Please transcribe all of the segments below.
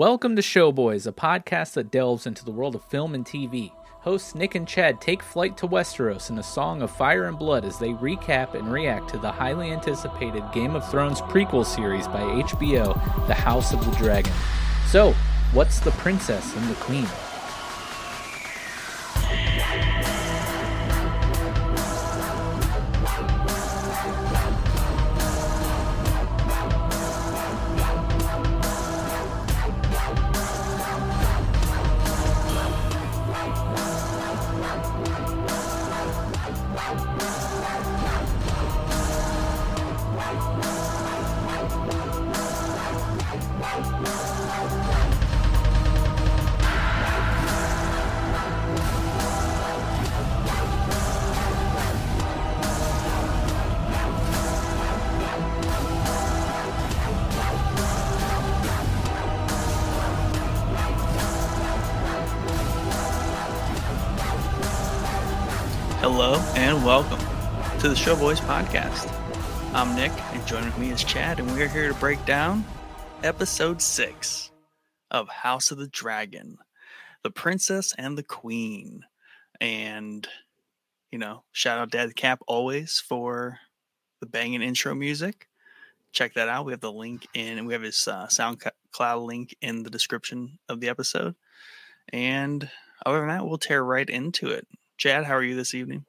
Welcome to Showboys, a podcast that delves into the world of film and TV. Hosts Nick and Chad take flight to Westeros in a song of fire and blood as they recap and react to the highly anticipated Game of Thrones prequel series by HBO, The House of the Dragon. So, what's the princess and the queen? To the Showboys podcast. I'm Nick, and joining me is Chad, and we are here to break down episode six of House of the Dragon, the Princess and the Queen. And, you know, shout out Dad Cap always for the banging intro music. Check that out. We have the link in, and we have his uh, SoundCloud link in the description of the episode. And other than that, we'll tear right into it. Chad, how are you this evening?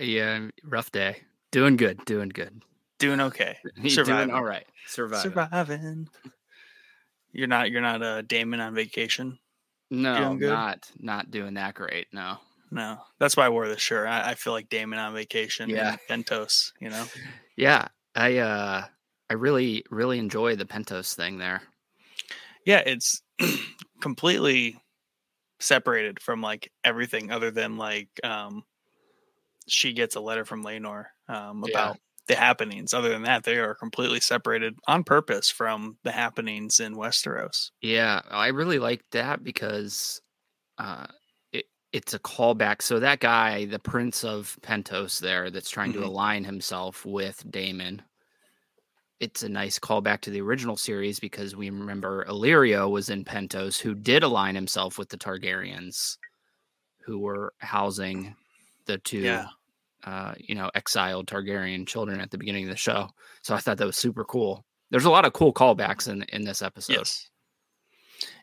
Yeah, rough day. Doing good. Doing good. Doing okay. Surviving. Doing all right. Surviving. Surviving. You're not. You're not a uh, Daemon on vacation. No, not not doing that great. No. No, that's why I wore this shirt. I, I feel like Daemon on vacation. Yeah, Pentos. You know. Yeah, I uh, I really really enjoy the Pentos thing there. Yeah, it's completely separated from like everything other than like um she gets a letter from Laenor um about yeah. the happenings. Other than that, they are completely separated on purpose from the happenings in Westeros. Yeah, I really like that because uh it it's a callback. So that guy, the Prince of Pentos there that's trying mm-hmm. to align himself with Daemon it's a nice callback to the original series because we remember Illyrio was in Pentos, who did align himself with the Targaryens, who were housing the two, yeah. Uh, you know, exiled Targaryen children at the beginning of the show. So I thought that was super cool. There's a lot of cool callbacks in in this episode. Yes.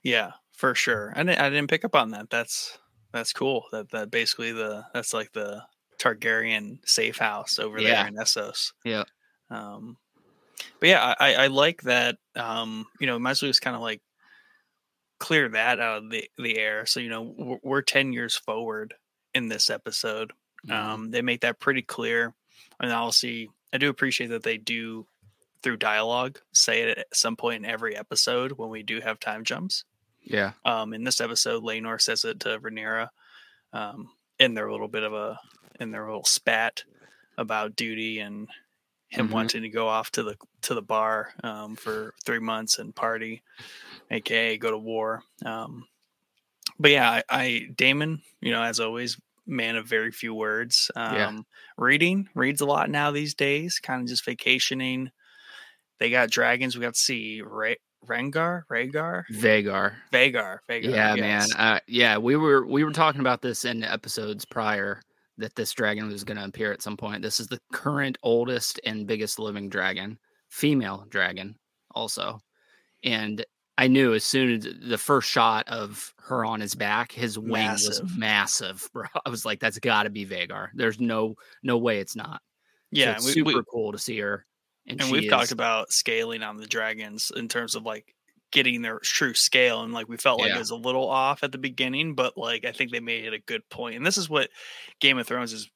Yeah, for sure. I didn't, I didn't pick up on that. That's that's cool. That that basically the that's like the Targaryen safe house over yeah. there in Essos. Yeah. Um, but yeah, I, I like that. Um, you know, might as well just kind of like clear that out of the, the air. So, you know, we're, we're 10 years forward in this episode. Mm-hmm. Um, they make that pretty clear. And obviously, I do appreciate that they do through dialogue say it at some point in every episode when we do have time jumps. Yeah. Um, in this episode, Laenor says it to Rhaenyra, um, in their little bit of a in their little spat about duty and him mm-hmm. wanting to go off to the to the bar um, for three months and party, aka go to war. Um, but yeah, I, I Daemon, you know, as always, man of very few words. Um, yeah. Reading reads a lot now these days, kind of just vacationing. They got dragons. We got to see Ray, Rengar, Rhaegar, Vagar, Vagar, Vhagar. Yeah, man. Uh, yeah, we were we were talking about this in episodes prior that this dragon was going to appear at some point. This is the current oldest and biggest living dragon, female dragon, also. And I knew as soon as the first shot of her on his back, his wing massive. was massive, bro. I was like, that's got to be Vhagar. There's no no way it's not. Yeah, so it's we, super we, cool to see her. And, and we've is, talked about scaling on the dragons in terms of like getting their true scale and like we felt like yeah. it was a little off at the beginning but like i think they made it a good point and this is what game of thrones is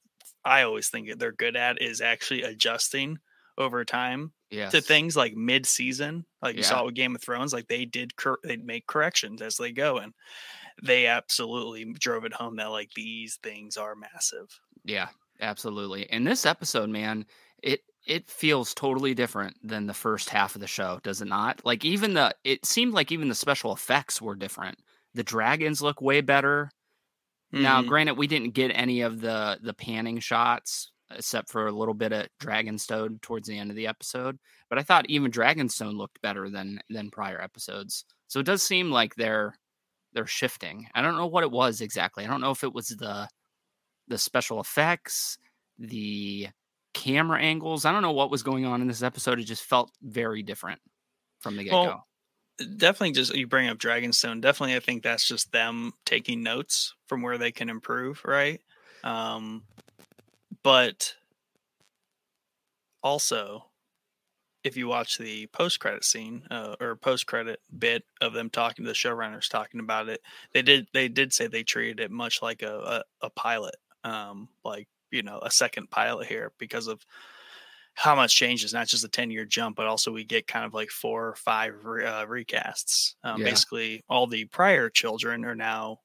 i always think they're good at is actually adjusting over time yes. to things like mid-season like yeah. you saw with game of thrones like they did cor- they make corrections as they go and they absolutely drove it home that like these things are massive yeah absolutely And this episode man it it feels totally different than the first half of the show, does it not? Like even the it seemed like even the special effects were different. The dragons look way better. Mm-hmm. Now, granted, we didn't get any of the the panning shots except for a little bit of Dragonstone towards the end of the episode, but I thought even Dragonstone looked better than than prior episodes So it does seem like they're they're shifting. I don't know what it was exactly. I don't know if it was the the special effects, the camera angles. I don't know what was going on in this episode. It just felt very different from the get go. Well, definitely just you bring up Dragonstone. Definitely I think that's just them taking notes from where they can improve, right? Um but also if you watch the post credit scene uh, or post credit bit of them talking to the showrunners talking about it, they did they did say they treated it much like a a, a pilot, um, like you know a second pilot here because of how much changes, not just a 10 year jump, but also we get kind of like four or five uh, recasts. Um, yeah. Basically, all the prior children are now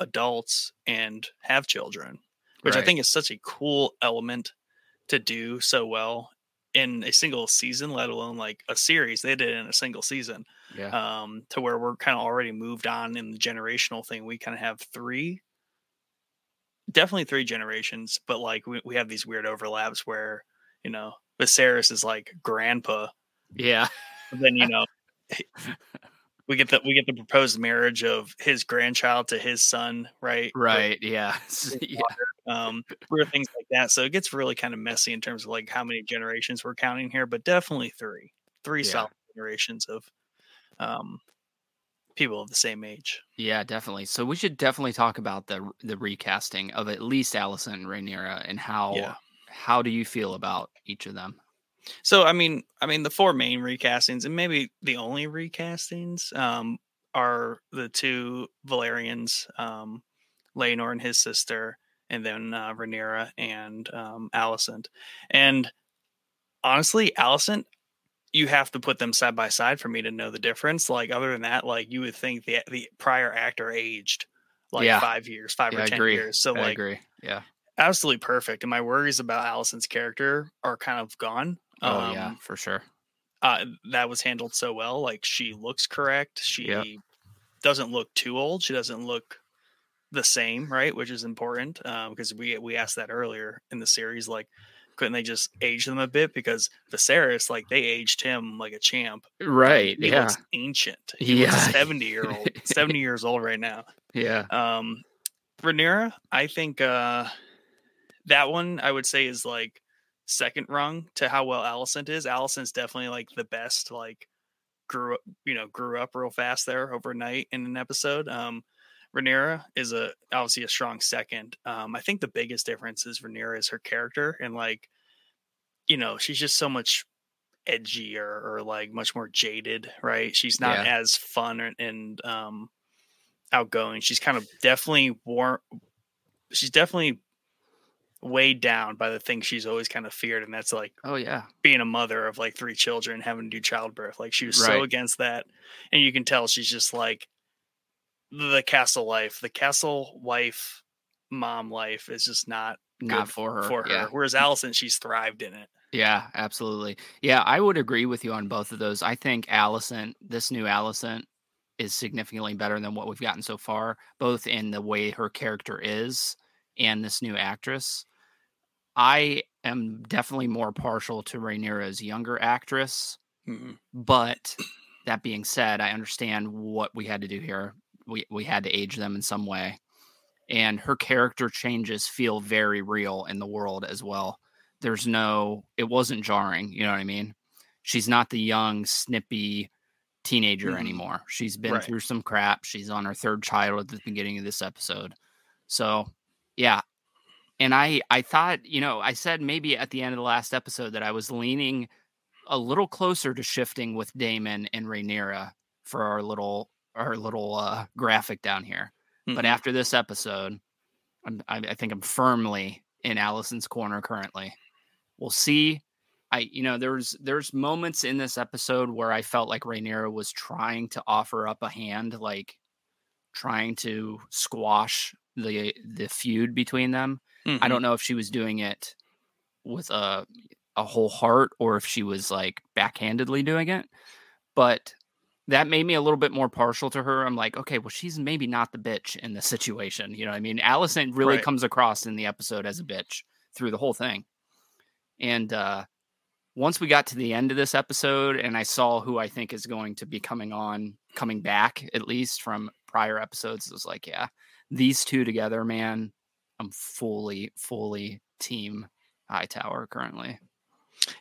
adults and have children, which right. I think is such a cool element to do so well in a single season, let alone like a series. They did it in a single season. Yeah. Um, to where we're kind of already moved on in the generational thing. We kind of have three, definitely three generations, but like we, we have these weird overlaps where, you know, Viserys is like grandpa. Yeah. then, you know, we get the we get the proposed marriage of his grandchild to his son, right? Right. yeah. yeah. Um, weird things like that. So it gets really kind of messy in terms of like how many generations we're counting here, but definitely three, three yeah. solid generations of um people of the same age. Yeah, definitely. So we should definitely talk about the the recasting of at least and Rhaenyra and how yeah. how do you feel about each of them? So I mean, I mean the four main recastings and maybe the only recastings um, are the two Velaryons, um, Laenor and his sister, and then uh, Rhaenyra and um, Alicent. And honestly, Alicent, you have to put them side by side for me to know the difference. Like other than that, like you would think the the prior actor aged like yeah. five years, five yeah, or ten years. So I like, agree. Yeah, absolutely perfect. And my worries about Alicent's character are kind of gone. Oh um, yeah, for sure. Uh, that was handled so well. Like she looks correct. She yep. doesn't look too old. She doesn't look the same, right? Which is important because um, we we asked that earlier in the series. Like, couldn't they just age them a bit? Because Viserys, like, they aged him like a champ. Right. He yeah. looks ancient. He yeah. seventy year old, seventy years old right now. Yeah. Um, Rhaenyra, I think uh, that one I would say is like second rung to how well Alicent is. Alicent's definitely like the best, like grew up, you know, grew up real fast there overnight in an episode. Um, Rhaenyra is a obviously a strong second. Um, I think the biggest difference is Rhaenyra is her character and like, you know, she's just so much edgier or like much more jaded, right? She's not yeah. as fun and, and um outgoing. She's kind of definitely warm. She's definitely weighed down by the thing she's always kind of feared, and that's like, oh yeah, being a mother of like three children, having to do childbirth. Like she was right. so against that, and you can tell she's just like the castle life, the castle wife, mom life is just not not for her. For her, yeah. whereas Alicent, she's thrived in it. Yeah, absolutely. Yeah, I would agree with you on both of those. I think Alicent, this new Alicent, is significantly better than what we've gotten so far, both in the way her character is and this new actress. I am definitely more partial to Rhaenyra's younger actress. Mm-hmm. But that being said, I understand what we had to do here. We we had to age them in some way. And her character changes feel very real in the world as well. There's no it wasn't jarring, you know what I mean? She's not the young, snippy teenager mm-hmm. anymore. She's been right. through some crap. She's on her third child at the beginning of this episode. So yeah. And I I thought, you know, I said maybe at the end of the last episode that I was leaning a little closer to shifting with daemon and Rhaenyra for our little our little uh, graphic down here. Mm-hmm. But after this episode, I'm, I, I think I'm firmly in Alicent's corner currently. We'll see. I you know there's there's moments in this episode where I felt like Rhaenyra was trying to offer up a hand, like trying to squash the the feud between them. Mm-hmm. I don't know if she was doing it with a a whole heart or if she was like backhandedly doing it. But that made me a little bit more partial to her. I'm like, okay, well, she's maybe not the bitch in this situation. You know I mean? Alicent really right. comes across in the episode as a bitch through the whole thing. And uh once we got to the end of this episode and I saw who I think is going to be coming on coming back at least from prior episodes. It was like, yeah, these two together, man, I'm fully, fully team Hightower currently.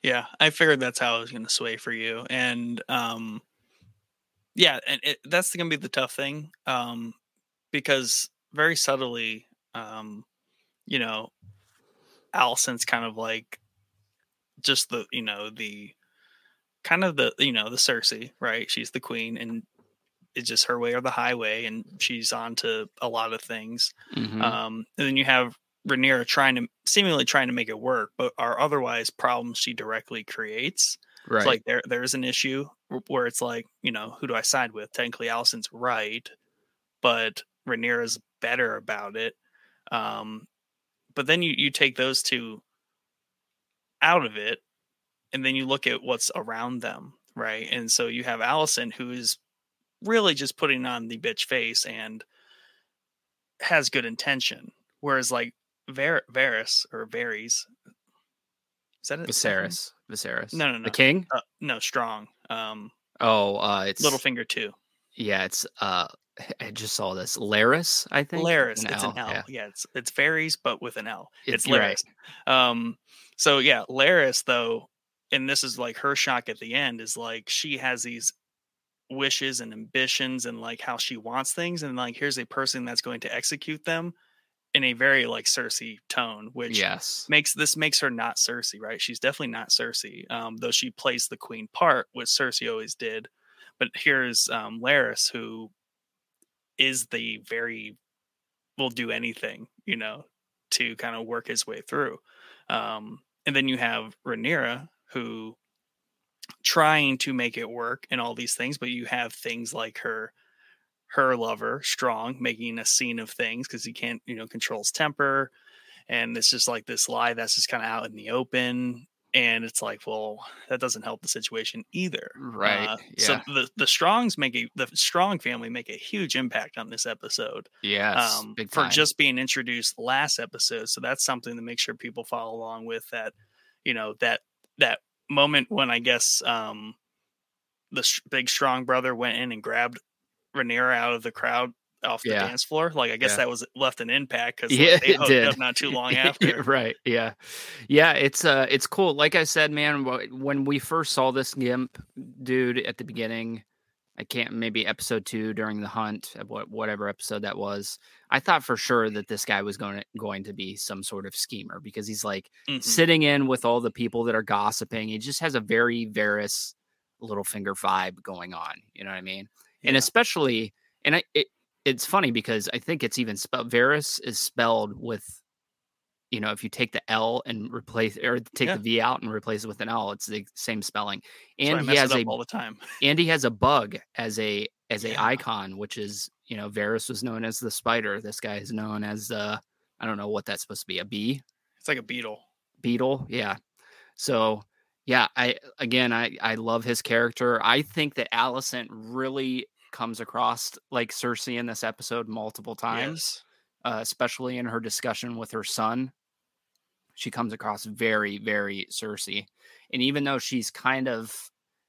Yeah, I figured that's how I was going to sway for you, and um, yeah, and it, that's going to be the tough thing, um, because very subtly, um, you know, Alicent's kind of like just the you know the kind of the you know the Cersei, right? She's the queen, and it's just her way or the highway, and she's on to a lot of things. Mhm. Um, and then you have Rhaenyra trying to seemingly trying to make it work, but are otherwise problems she directly creates. right. It's like there there's an issue where it's like, you know, who do I side with? Technically Alicent's right, but Rhaenyra's better about it. Um, but then you you take those two out of it, and then you look at what's around them, right? And so you have Alicent who is really just putting on the bitch face and has good intention, whereas like Var- Varys or Varys, is that it? Viserys. Viserys. No, no, no. The king? Uh, no, strong. Um, Oh, uh, it's Littlefinger too. Yeah, it's uh, I just saw this. Larys, I think. Larys. An it's an L. Yeah, Yeah. it's it's Varys, but with an L. It's, you're Larys. Um, so yeah, Larys though, and this is like her shock at the end is like she has these wishes and ambitions and like how she wants things, and like here's a person that's going to execute them in a very like Cersei tone, which Yes. makes this makes her not Cersei, right? She's definitely not Cersei, um, though she plays the queen part, which Cersei always did. But here's um, Larys, who is the very will do anything, you know, to kind of work his way through. Um, and then you have Rhaenyra, who trying to make it work and all these things, but you have things like her her lover strong making a scene of things because he can't you know control his temper and it's just like this lie that's just kind of out in the open and it's like well that doesn't help the situation either Right, Uh, so the the strongs make a the strong family make a huge impact on this episode Yes. um, for just being introduced last episode. So that's something to make sure people follow along with. That you know that that moment when I guess um, the big strong brother went in and grabbed Rhaenyra out of the crowd off the Yeah. dance floor. Like I guess Yeah. that was left an impact because Yeah, they it hooked did. up not too long after. right. Yeah. Yeah. It's uh, it's cool. Like I said, man, when we first saw this gimp dude at the beginning, I can't maybe episode two during the hunt, uh, what whatever episode that was. I thought for sure that this guy was going to going to be some sort of schemer because he's like Mhm. sitting in with all the people that are gossiping. He just has a very Varys Littlefinger vibe going on. You know what I mean? And especially, and I, it, it's funny because I think it's even spelled Varys is spelled with, you know, if you take the L and replace or take Yeah. the V out and replace it with an L, it's the same spelling. And he has a all the time. and he has a bug as a as a Yeah. icon, which is you know Varys was known as the spider. This guy is known as uh I don't know what that's supposed to be a bee It's like a beetle. beetle yeah so yeah i again i i love his character i think that alicent really comes across like cersei in this episode multiple times uh, especially in her discussion with her son. She comes across very very cersei and even though she's kind of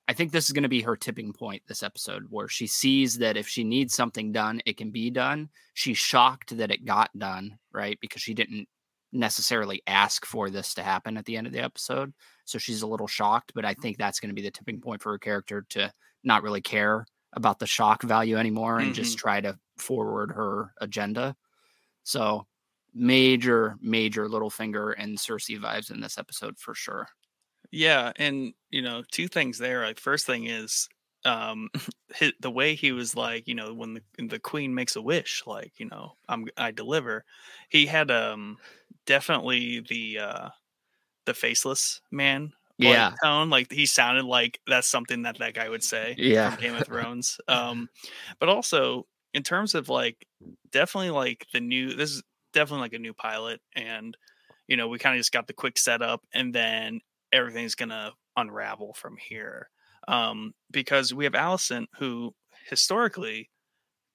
i think this is going to be her tipping point this episode where she sees that if she needs something done it can be done. She's shocked that it got done right because she didn't necessarily ask for this to happen at the end of the episode. So she's a little shocked but i think that's going to be the tipping point for her character to not really care about the shock value anymore and just try to forward her agenda so major major Littlefinger and cersei vibes in this episode for sure Yeah, and you know, two things there. Like, first thing is, um, the way he was like, you know, when the the queen makes a wish, like, you know, I'm I deliver. He had um definitely the uh the faceless man Yeah. tone. Like he sounded like that's something that that guy would say Yeah. Game of Thrones. Um, but also in terms of like definitely like the new this is definitely like a new pilot and you know we kind of just got the quick setup and then everything's gonna unravel from here um because we have alicent who historically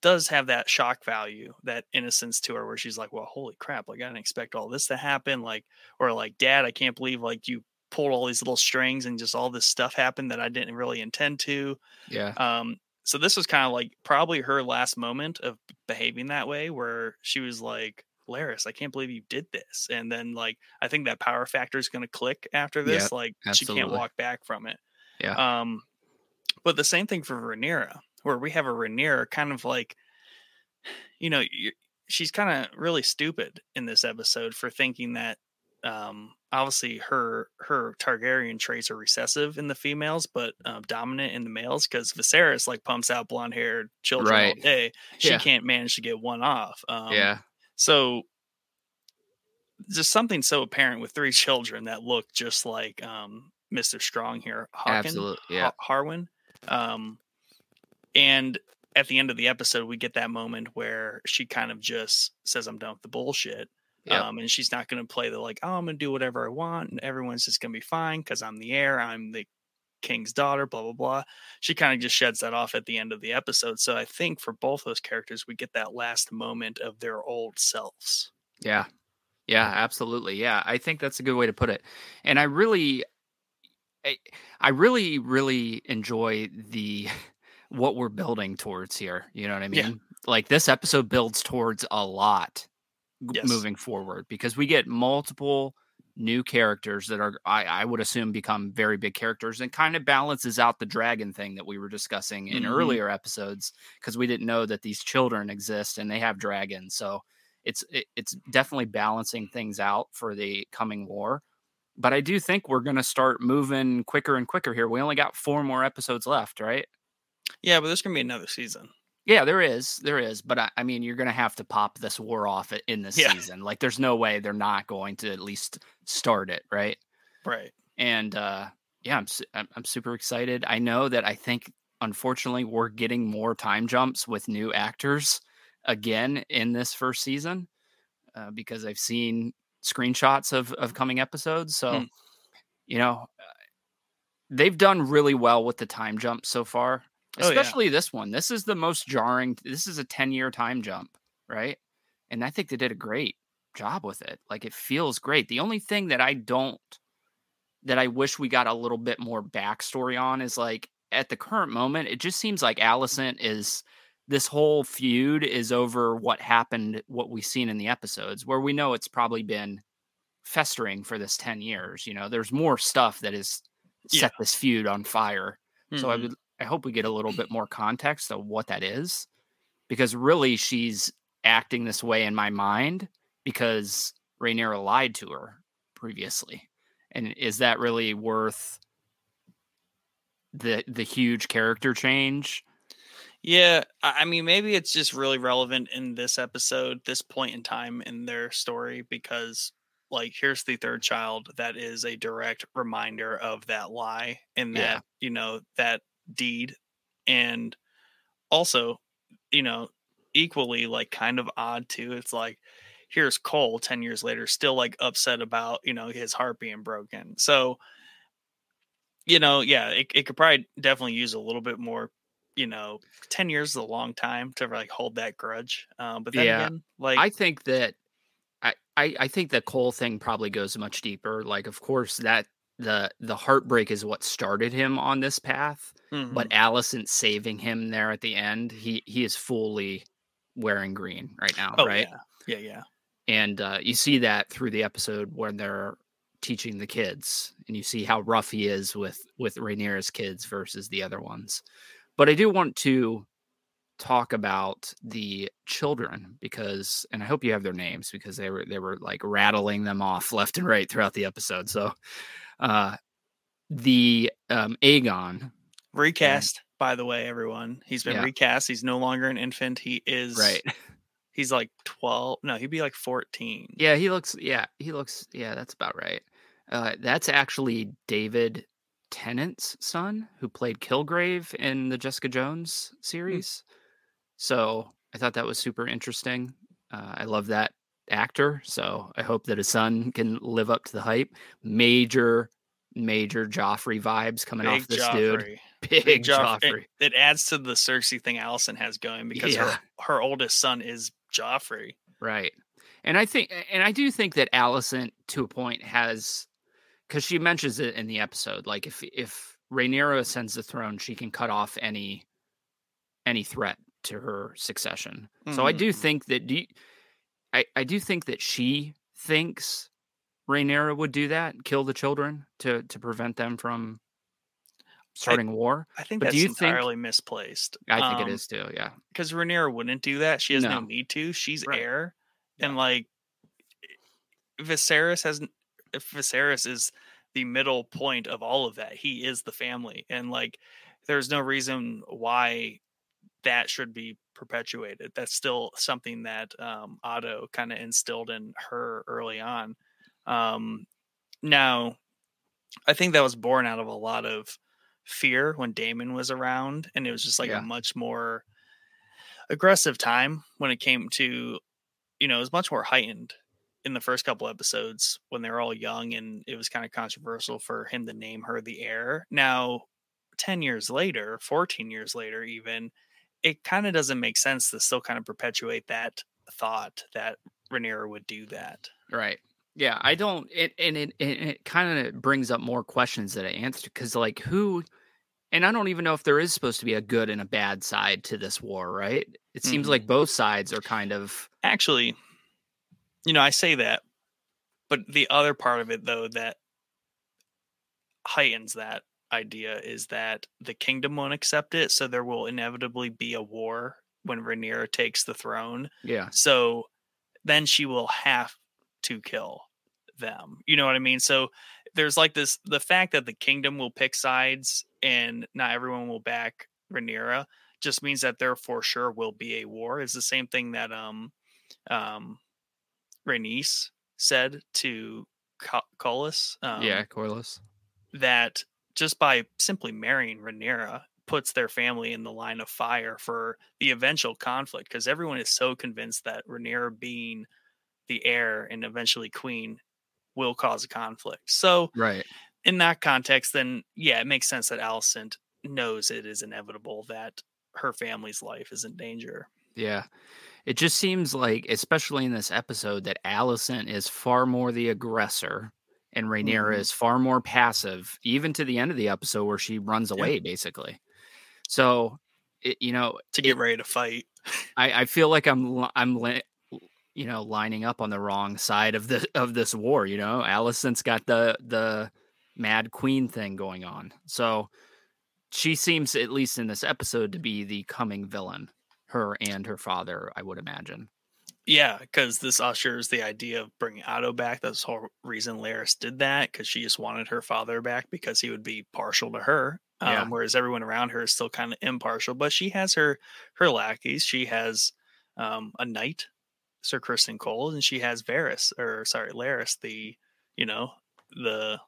does have that shock value that innocence to her where she's like well holy crap like i didn't expect all this to happen like or like dad i can't believe like you pulled all these little strings and just all this stuff happened that i didn't really intend to yeah um so this was kind of like probably her last moment of behaving that way, where she was like, Larys, I can't believe you did this. And then like I think that power factor is gonna click after this. Yeah, like she can't walk back from it. Yeah. Um but the same thing for Rhaenyra, where we have a Rhaenyra kind of like you know, she's kind of really stupid in this episode for thinking that um obviously her her Targaryen traits are recessive in the females, but uh, dominant in the males. Because Viserys like pumps out blonde haired children Right. all day. She Yeah. can't manage to get one off. Um, yeah. So just something so apparent with three children that look just like um Mr. Strong here, Hawken, Absolutely. Yeah. Har- Harwin. Um, and at the end of the episode, we get that moment where she kind of just says, "I'm done with the bullshit." Yep. Um, and she's not going to play the like, "Oh, I'm going to do whatever I want, and everyone's just going to be fine because I'm the heir. I'm the king's daughter." Blah blah blah. She kind of just sheds that off at the end of the episode. So I think for both those characters, we get that last moment of their old selves. Yeah. Yeah, absolutely. Yeah, I think that's a good way to put it. And I really I, I really really enjoy the what we're building towards here, you know what I mean? Yeah. Like this episode builds towards a lot Yes. moving forward because we get multiple new characters that are I, I would assume become very big characters and kind of balances out the dragon thing that we were discussing in Mhm. earlier episodes because we didn't know that these children exist and they have dragons so it's it, it's definitely balancing things out for the coming war but i do think we're going to start moving quicker and quicker here we only got four more episodes left right Yeah, but there's going to be another season. Yeah there is there is but i, I mean you're going to have to pop this war off in this Yeah. season like there's no way they're not going to at least start it right Right. and uh yeah I'm, su- I'm super excited i know that i think unfortunately we're getting more time jumps with new actors again in this first season uh, because i've seen screenshots of of coming episodes so Hmm. you know they've done really well with the time jump so far Oh, yeah. especially this one this is the most jarring this is a 10 year time jump right and i think they did a great job with it like it feels great the only thing that i don't that I wish we got a little bit more backstory on is like at the current moment, it just seems like Alicent is this whole feud is over what happened, what we've seen in the episodes, where we know it's probably been festering for this 10 years. You know, there's more stuff that has set this feud on fire. So I Mhm. would I hope we get a little bit more context of what that is. Because really she's acting this way in my mind because Rhaenyra lied to her previously. And is that really worth the the huge character change? Yeah, I mean, maybe it's just really relevant in this episode, this point in time in their story, because like here's the third child that is a direct reminder of that lie and Yeah. that you know that deed, and also, you know, equally like kind of odd too. It's like here's Cole ten years later, still like upset about you know his heart being broken. So, you know, yeah, it, it could probably definitely use a little bit more you know, 10 years is a long time to like hold that grudge. Um, but then Yeah. again, like, I think that I, I I think the Cole thing probably goes much deeper. Like, of course, that the the heartbreak is what started him on this path, mhm, but Alicent saving him there at the end, he he is fully wearing green right now, oh, right? yeah, yeah, yeah. And uh, you see that through the episode when they're teaching the kids, and you see how rough he is with with Rhaenyra's kids versus the other ones. But I do want to talk about the children because, and I hope you have their names because they were they were like rattling them off left and right throughout the episode. So, uh, the um, Aegon, Recast, by the way, everyone. He's been Yeah. recast. He's no longer an infant. He is, right? He's like 12. No, he'd be like 14. Yeah, he looks. Yeah, he looks. Yeah, that's about right. Uh, that's actually David Tennant's son, who played Kilgrave in the Jessica Jones series. So I thought that was super interesting. Uh, I love that actor, so I hope that his son can live up to the hype. Major, major Joffrey vibes coming off this dude. Joffrey. Big, Joff- Joffrey. It, it adds to the Cersei thing Alicent has going because Yeah. her, her oldest son is Joffrey. Right. And I think and I do think that Alicent to a point has cuz she mentions it in the episode like if if Rhaenyra ascends the throne she can cut off any any threat to her succession. Mm-hmm. So I do mm. think that do you, I I do think that she thinks Rhaenyra would do that, kill the children to to prevent them from starting I, war. I think but that's do you entirely think, misplaced. I think um, it is too. Yeah, because Rhaenyra wouldn't do that. She has no, no need to. She's right. heir, yeah. and like Viserys has. If Viserys is the middle point of all of that, he is the family, and like there's no reason why that should be perpetuated. That's still something that um, Otto kind of instilled in her early on. Um, now, I think that was born out of a lot of fear when Daemon was around, and it was just like yeah. a much more aggressive time when it came to, you know, it was much more heightened in the first couple episodes when they were all young, and it was kind of controversial for him to name her the heir. Now, 10 years later, 14 years later, even, it kind of doesn't make sense to still kind of perpetuate that thought that Rhaenyra would do that. Right. Yeah, I don't. It and it it, it kind of brings up more questions that I answered because like who, and I don't even know if there is supposed to be a good and a bad side to this war. Right? It seems mm-hmm. like both sides are kind of actually. You know, I say that, but the other part of it though that heightens that idea is that the kingdom won't accept it, so there will inevitably be a war when Rhaenyra takes the throne. Yeah. So then she will have to kill them. You know what I mean? So there's like this the fact that the kingdom will pick sides and not everyone will back Rhaenyra just means that there for sure will be a war. It's the same thing that um um Rhaenys said to Corlys. Um, yeah, Corlys. That just by simply marrying Rhaenyra puts their family in the line of fire for the eventual conflict because everyone is so convinced that Rhaenyra being the heir and eventually queen will cause a conflict. So, right in that context, then yeah, it makes sense that Alicent knows it is inevitable that her family's life is in danger. Yeah. It just seems like, especially in this episode, that Alicent is far more the aggressor and Rhaenyra mm-hmm. is far more passive, even to the end of the episode where she runs away, yeah. basically. So, it, you know, to get it, ready to fight, I, I feel like I'm I'm you know lining up on the wrong side of the of this war. You know, Alicent's got the the Mad Queen thing going on, so she seems, at least in this episode, to be the coming villain. Her and her father, I would imagine. Yeah, because this ushers the idea of bringing Otto back. That's the whole reason Larys did that because she just wanted her father back because he would be partial to her. Um, yeah. Whereas everyone around her is still kind of impartial, but she has her her lackeys. She has um, a knight, Sir Criston Cole, and she has Varys or sorry Larys, the you know the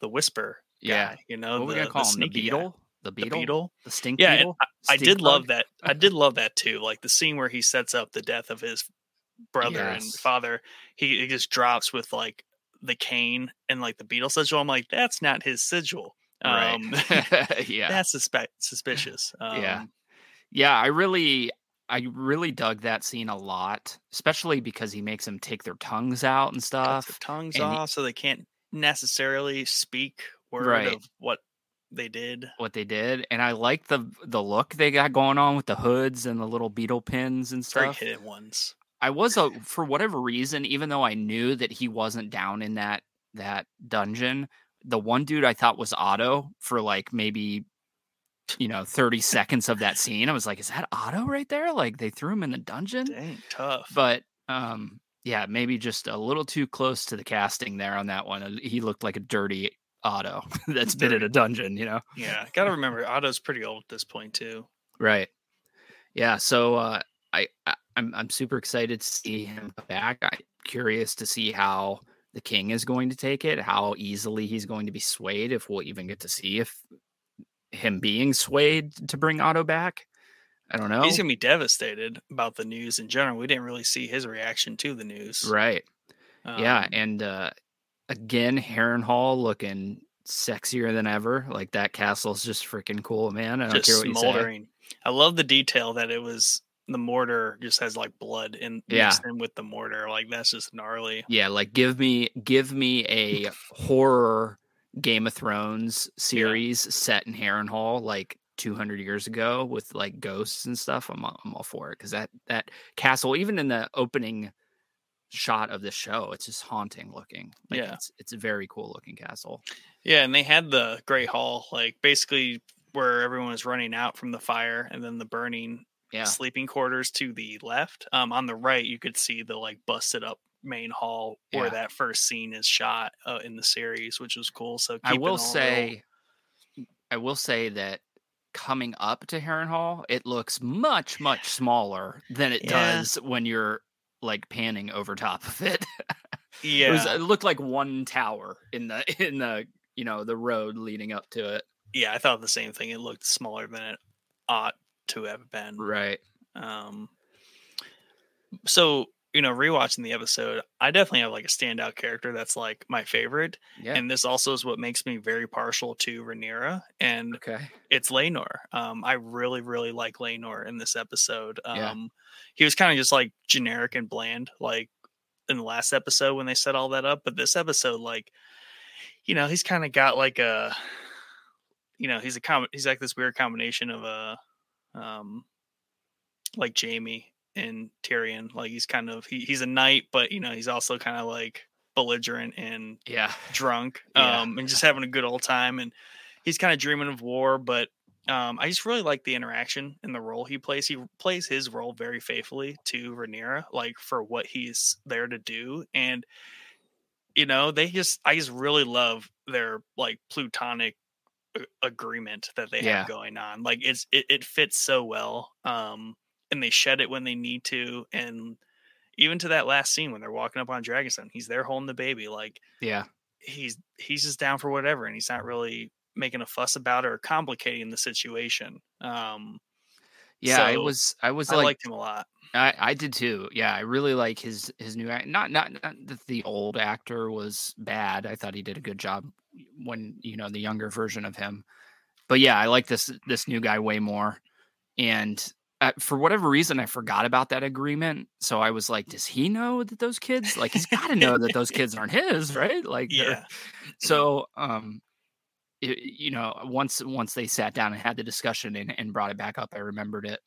the whisper. Guy, yeah, you know what the, we gonna call the him? The beetle. Guy. The beetle, the beetle, the stink yeah, beetle. I, I did bug? love that. I did love that too. Like the scene where he sets up the death of his brother yes. and father, he, he, just drops with like the cane and like the beetle sigil. I'm like, that's not his sigil. Um, right. yeah, that's suspe- suspicious. Um, yeah, yeah. I really, I really dug that scene a lot, especially because he makes them take their tongues out and stuff. tongues and off, he, so they can't necessarily speak word right. of what they did what they did and i like the the look they got going on with the hoods and the little beetle pins and stuff Very hidden ones I was a for whatever reason, even though I knew that he wasn't down in that that dungeon, the one dude I thought was Otto for like maybe you know 30 seconds of that scene. I was like, is that Otto right there? Like they threw him in the dungeon. Dang, tough. But um yeah, maybe just a little too close to the casting there on that one. He looked like a dirty Otto that's been in a dungeon, you know. Yeah, got to remember Otto's pretty old at this point too. Right. Yeah, so uh I, I I'm I'm super excited to see him back. I'm curious to see how the king is going to take it, how easily he's going to be swayed, if we'll even get to see if him being swayed to bring Otto back. I don't know. He's gonna be devastated about the news in general. We didn't really see his reaction to the news. Right. Um, yeah, and uh again, Harrenhal looking sexier than ever. Like that castle's just freaking cool, man. I don't care what smoldering. you say. I love the detail that it was the mortar just has like blood in yeah. mixed in with the mortar. Like that's just gnarly. Yeah, like give me give me a horror Game of Thrones series yeah. set in Harrenhal. Like 200 years ago with like ghosts and stuff, I'm all, I'm all for it because that that castle, even in the opening shot of the show, it's just haunting looking. Like, Yeah. it's it's a very cool looking castle. Yeah, and they had the Great Hall, like basically where everyone was running out from the fire, and then the burning Yeah, sleeping quarters to the left. Um, on the right, you could see the like busted up main hall where Yeah. that first scene is shot uh, in the series, which was cool. So I will all real- say, I will say that coming up to Harrenhal, it looks much much smaller than it Yeah. does when you're like panning over top of it. yeah, It, was, it looked like one tower in the in the you know the road leading up to it. yeah, I thought the same thing. It looked smaller than it ought to have been. Right. Um, so you know, rewatching the episode, I definitely have like a standout character that's like my favorite, Yeah. and this also is what makes me very partial to Rhaenyra, and okay. it's Laenor. Um, I really, really like Laenor in this episode. Um, Yeah. he was kind of just like generic and bland, like in the last episode when they set all that up, but this episode, like, you know, he's kind of got like a, you know, he's a com- he's like this weird combination of a, um, like Jaime and Tyrion. Like he's kind of he, he's a knight, but you know, he's also kind of like belligerent and Yeah. drunk Yeah. um and just having a good old time and he's kind of dreaming of war but um i just really like the interaction and the role he plays he plays his role very faithfully to Rhaenyra like for what he's there to do and you know they just i just really love their like plutonic agreement that they Yeah. have going on like it's it, it fits so well um and they shed it when they need to and even to that last scene when they're walking up on Dragonstone, he's there holding the baby. Like Yeah. he's he's just down for whatever, and he's not really making a fuss about it or complicating the situation. Um, Yeah. I So, was I was I like liked him a lot. I, I did too. Yeah, I really like his his new act. Not not not that the old actor was bad. I thought he did a good job when you know the younger version of him. But yeah, I like this this new guy way more. And uh, for whatever reason, I forgot about that agreement. So I was like, does he know that those kids? Like, he's got to know that those kids aren't his, right? Like, Yeah, so um it, you know once once they sat down and had the discussion and, and brought it back up i remembered it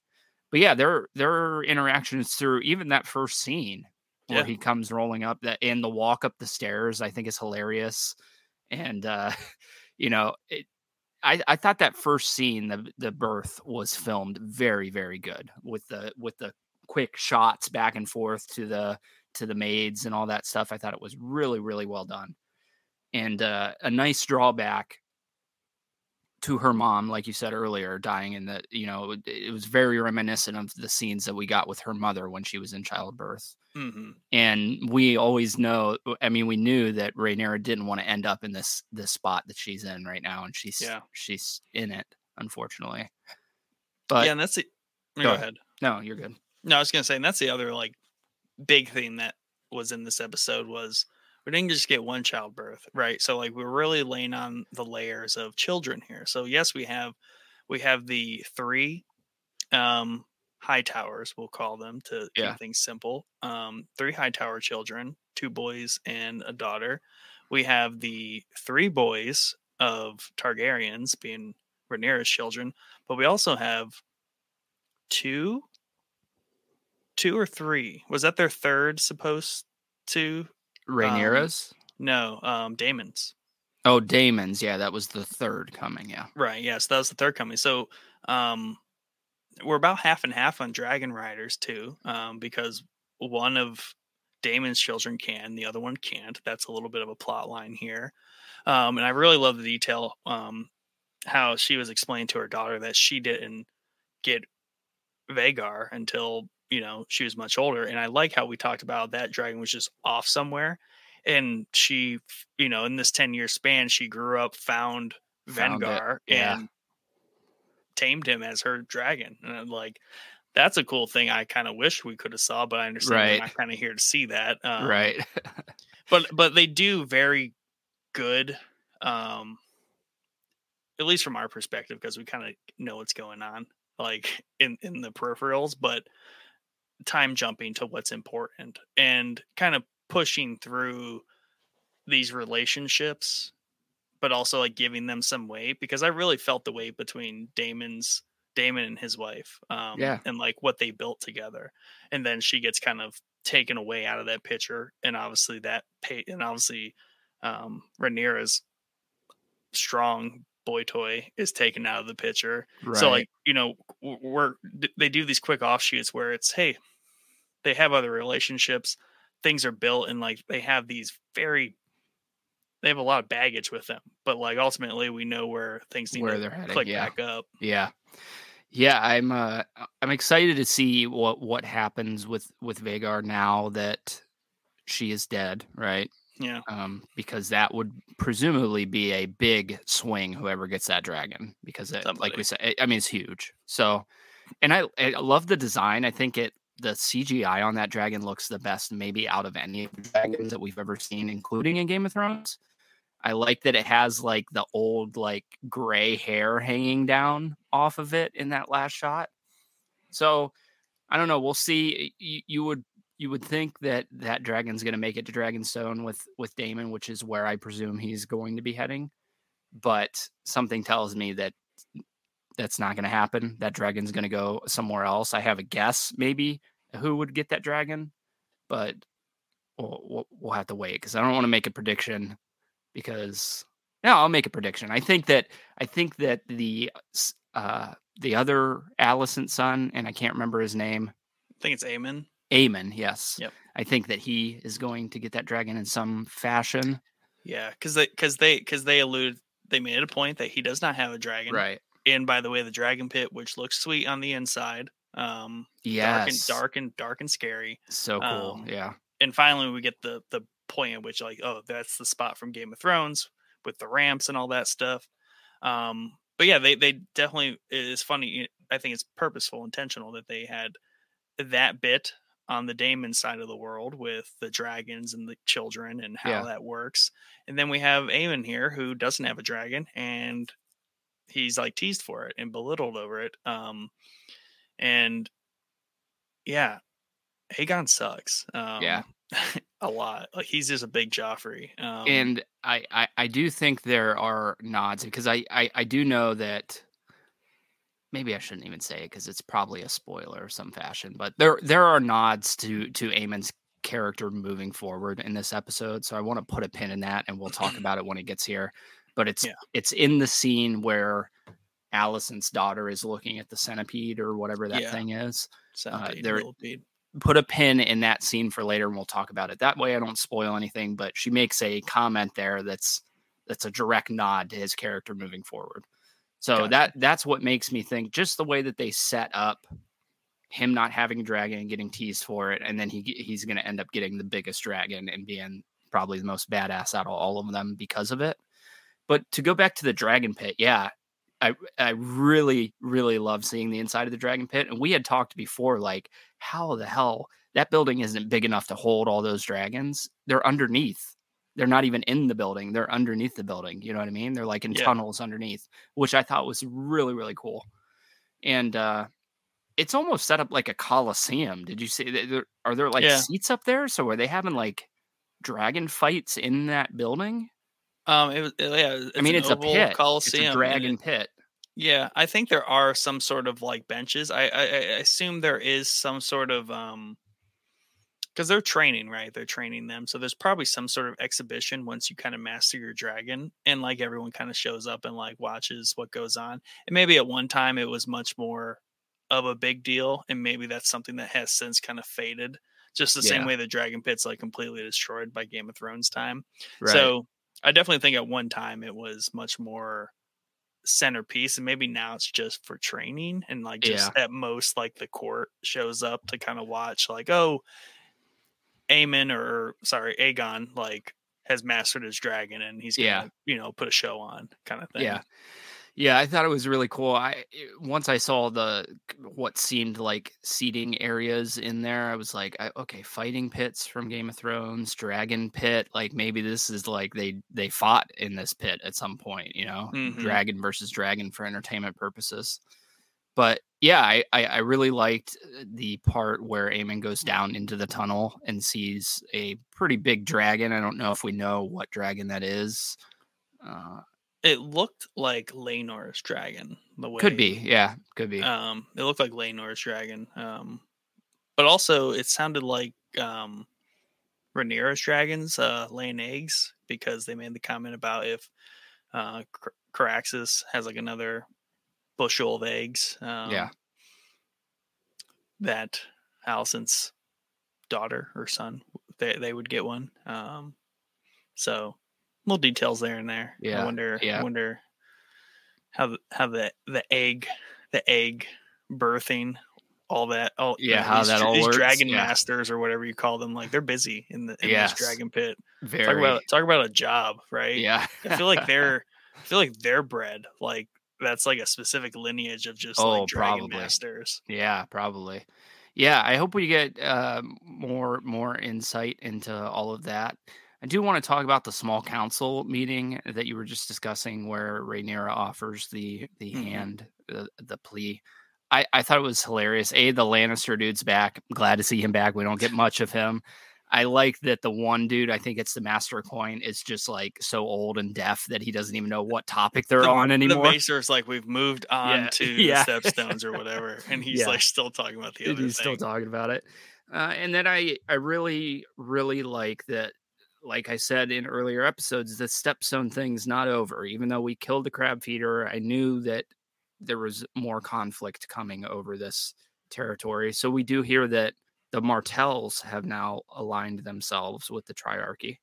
but yeah their their interactions through even that first scene where Yeah. he comes rolling up that and the walk up the stairs i think is hilarious and uh you know it I, I thought that first scene, the the birth, was filmed very, very good with the with the quick shots back and forth to the to the maids and all that stuff. I thought it was really, really well done and uh, a nice drawback to her mom, like you said earlier, dying in the you know it, it was very reminiscent of the scenes that we got with her mother when she was in childbirth. Hmm And we always know, I mean, we knew that Rhaenyra didn't want to end up in this this spot that she's in right now, and she's Yeah. she's in it, unfortunately. But yeah, and that's the. Go, Go ahead. no, you're good. No, I was gonna say, and that's the other like big thing that was in this episode was we didn't just get one childbirth, right? So like we're really laying on the layers of children here. So yes, we have we have the three um Hightowers, we'll call them to Yeah. keep things simple. Um three Hightower children, two boys and a daughter. We have the three boys of Targaryens being Rhaenyra's children, but we also have two two or three. Was that their third supposed to? Rhaenyra's. No, um Daemon's. oh, Daemon's. Yeah, that was the third coming. Yeah. Right, yes, that was the third coming. So um we're about half and half on Dragon Riders too, um, because one of Daemon's children can, the other one can't. That's a little bit of a plot line here. Um, and I really love the detail um how she was explaining to her daughter that she didn't get Vhagar until you know she was much older. And I like how we talked about that dragon was just off somewhere, and she, you know, in this ten year span, she grew up, found Vengar, yeah. Tamed him as her dragon. And I'm like, that's a cool thing. I kind of wish we could have saw, but I understand Right. we're not kind of here to see that. Um, right. but but they do very good um at least from our perspective because we kind of know what's going on like in in the peripherals but time jumping to what's important and kind of pushing through these relationships but also like giving them some weight because I really felt the weight between Daemon's Daemon and his wife. Um, Yeah. and like what they built together, and then she gets kind of taken away out of that picture, and obviously that pay and obviously um, Rhaenyra's strong boy toy is taken out of the picture. So like you know we're they do these quick offshoots where it's hey they have other relationships things are built and like they have these very they have a lot of baggage with them but like ultimately we know where things need Where to they're heading, click yeah. back up Yeah. Yeah, I'm uh I'm excited to see what what happens with with Vhagar now that she is dead, right? yeah Um because that would presumably be a big swing whoever gets that dragon because it, like we said I mean it's huge. So and I I love the design. I think it the CGI on that dragon looks the best maybe out of any of the dragons that we've ever seen including in Game of Thrones. I like that it has like the old like gray hair hanging down off of it in that last shot. So I don't know. We'll see. You, you would you would think that that dragon's going to make it to Dragonstone with with Daemon, which is where I presume he's going to be heading. But something tells me that that's not going to happen. That dragon's going to go somewhere else. I have a guess, maybe who would get that dragon, but we'll we'll, we'll have to wait because I don't want to make a prediction because now I'll make a prediction. I think that I think that the uh the other Alicent son, and I can't remember his name, i think it's Aemond. Aemond. Yes. Yep. I think that he is going to get that dragon in some fashion. yeah because they because they because they allude they made it a point that he does not have a dragon Right. and by the way the dragon pit which looks sweet on the inside um Yes. dark and dark and dark and scary So cool. Um, yeah. and finally we get the the point at which like oh that's the spot from game of thrones with the ramps and all that stuff um but yeah they they definitely it is funny i think it's purposeful intentional that they had that bit on the Daemon side of the world with the dragons and the children and how Yeah. that works and then we have Aemond here who doesn't have a dragon and he's like teased for it and belittled over it um and yeah Aegon sucks um Yeah. a lot. Like he's just a big Joffrey. Um, and I, I I do think there are nods because I, I I do know that maybe I shouldn't even say it because it's probably a spoiler of some fashion, but there there are nods to to Aemond's character moving forward in this episode. So I want to put a pin in that and we'll talk about it when it gets here. But it's Yeah. it's in the scene where Alicent's daughter is looking at the centipede or whatever that Yeah. thing is. centipede, there- millipede. Put a pin in that scene for later and we'll talk about it. That way i don't spoil anything but she makes a comment there that's that's a direct nod to his character moving forward. So Gotcha. that that's what makes me think just the way that they set up him not having a dragon and getting teased for it and then he he's going to end up getting the biggest dragon and being probably the most badass out of all of them because of it. But to go back to the dragon pit yeah I, I really really love seeing the inside of the dragon pit and we had talked before like how the hell that building isn't big enough to hold all those dragons. They're underneath. They're not even in the building. They're underneath the building you know what i mean? They're like in Yeah. tunnels underneath which i thought was really really cool. And uh it's almost set up like a coliseum. Did you see there, are there like Yeah. seats up there? So are they having like dragon fights in that building Um, it was it- yeah. It's i mean it's a pit Coliseum. it's a it- dragon pit Yeah, I think there are some sort of like benches. I I, I assume there is some sort of um because they're training, right? They're training them, so there's probably some sort of exhibition once you kind of master your dragon, and like everyone kind of shows up and like watches what goes on. And maybe at one time it was much more of a big deal, and maybe that's something that has since kind of faded. Just the same way the dragon pit's like completely destroyed by Game of Thrones time. right So I definitely think at one time it was much more centerpiece, and maybe now it's just for training and like just at most like the court shows up to kind of watch, like oh, Aemond or sorry Aegon like has mastered his dragon and he's gonna Yeah. you know put a show on kind of thing. Yeah. Yeah, I thought it was really cool. I once I saw the what seemed like seating areas in there, I was like, I, okay, fighting pits from Game of Thrones, dragon pit, like maybe this is like they they fought in this pit at some point, you know, Mhm. dragon versus dragon for entertainment purposes. But yeah, I, I I really liked uh, the part where Aemond goes down into the tunnel and sees a pretty big dragon. I don't know if we know what dragon that is. Uh, it looked like Laenor's dragon. The way Could be, yeah, could be. Um, it looked like Laenor's dragon. Um, but also it sounded like um, Rhaenyra's dragons uh, laying eggs because they made the comment about if uh, Caraxes has like another bushel of eggs. Um, yeah. That Alicent's daughter or son, they they would get one. Um, so little details there and there. Yeah. I wonder. yeah. I wonder how the, how the the egg the egg birthing all that all you Yeah, know, how these, that all these works, dragon yeah. masters or whatever you call them like they're busy in the in Yes. this dragon pit Very. talk about talk about a job right yeah. i feel like they're i feel like they're bred like that's like a specific lineage of just Oh, like dragon probably. masters Yeah, probably. Yeah, I hope we get uh, more more insight into all of that. I do want to talk about the small council meeting that you were just discussing, where Rhaenyra offers the the Mhm. hand, the, the plea. I, I thought it was hilarious. A, the Lannister dude's back. Glad to see him back. We don't get much of him. I like that the one dude, I think it's the Master Coin, is just like so old and deaf that he doesn't even know what topic they're the, on anymore. the macer's like we've moved on Yeah, to yeah. the stepstones or whatever and he's Yeah. like still talking about the other he's thing still talking about it. Uh, and then I I really really like that. Like I said in earlier episodes, the stepstone thing's not over. Even though we killed the crab feeder, I knew that there was more conflict coming over this territory. So we do hear that the Martells have now aligned themselves with the Triarchy,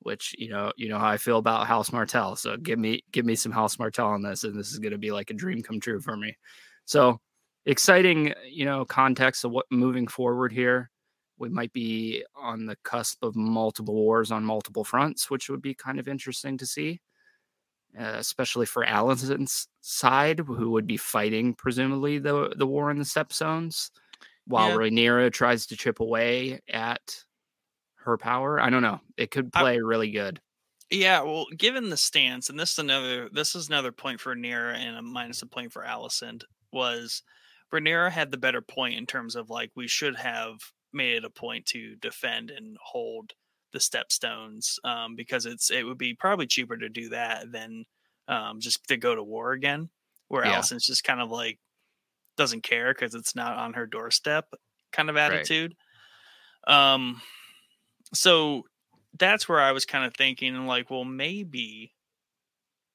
which you know you know how I feel about House Martell. So give me give me some House Martell on this, and this is going to be like a dream come true for me. So exciting, you know, context of what moving forward here. We might be on the cusp of multiple wars on multiple fronts, which would be kind of interesting to see, uh, especially for Alicent's side, who would be fighting presumably the the war in the Stepstones, while Yeah. Rhaenyra tries to chip away at her power. I don't know. It could I- play really good. Yeah, well, given the stance, and this is another this is another point for Nira and a minus a point for Alicent was Rhaenyra had the better point in terms of like we should have made it a point to defend and hold the stepstones um, because it's it would be probably cheaper to do that than um, just to go to war again. Where Yeah. Alicent's just kind of like doesn't care because it's not on her doorstep kind of attitude. Um, so that's where I was kind of thinking, like, well, maybe,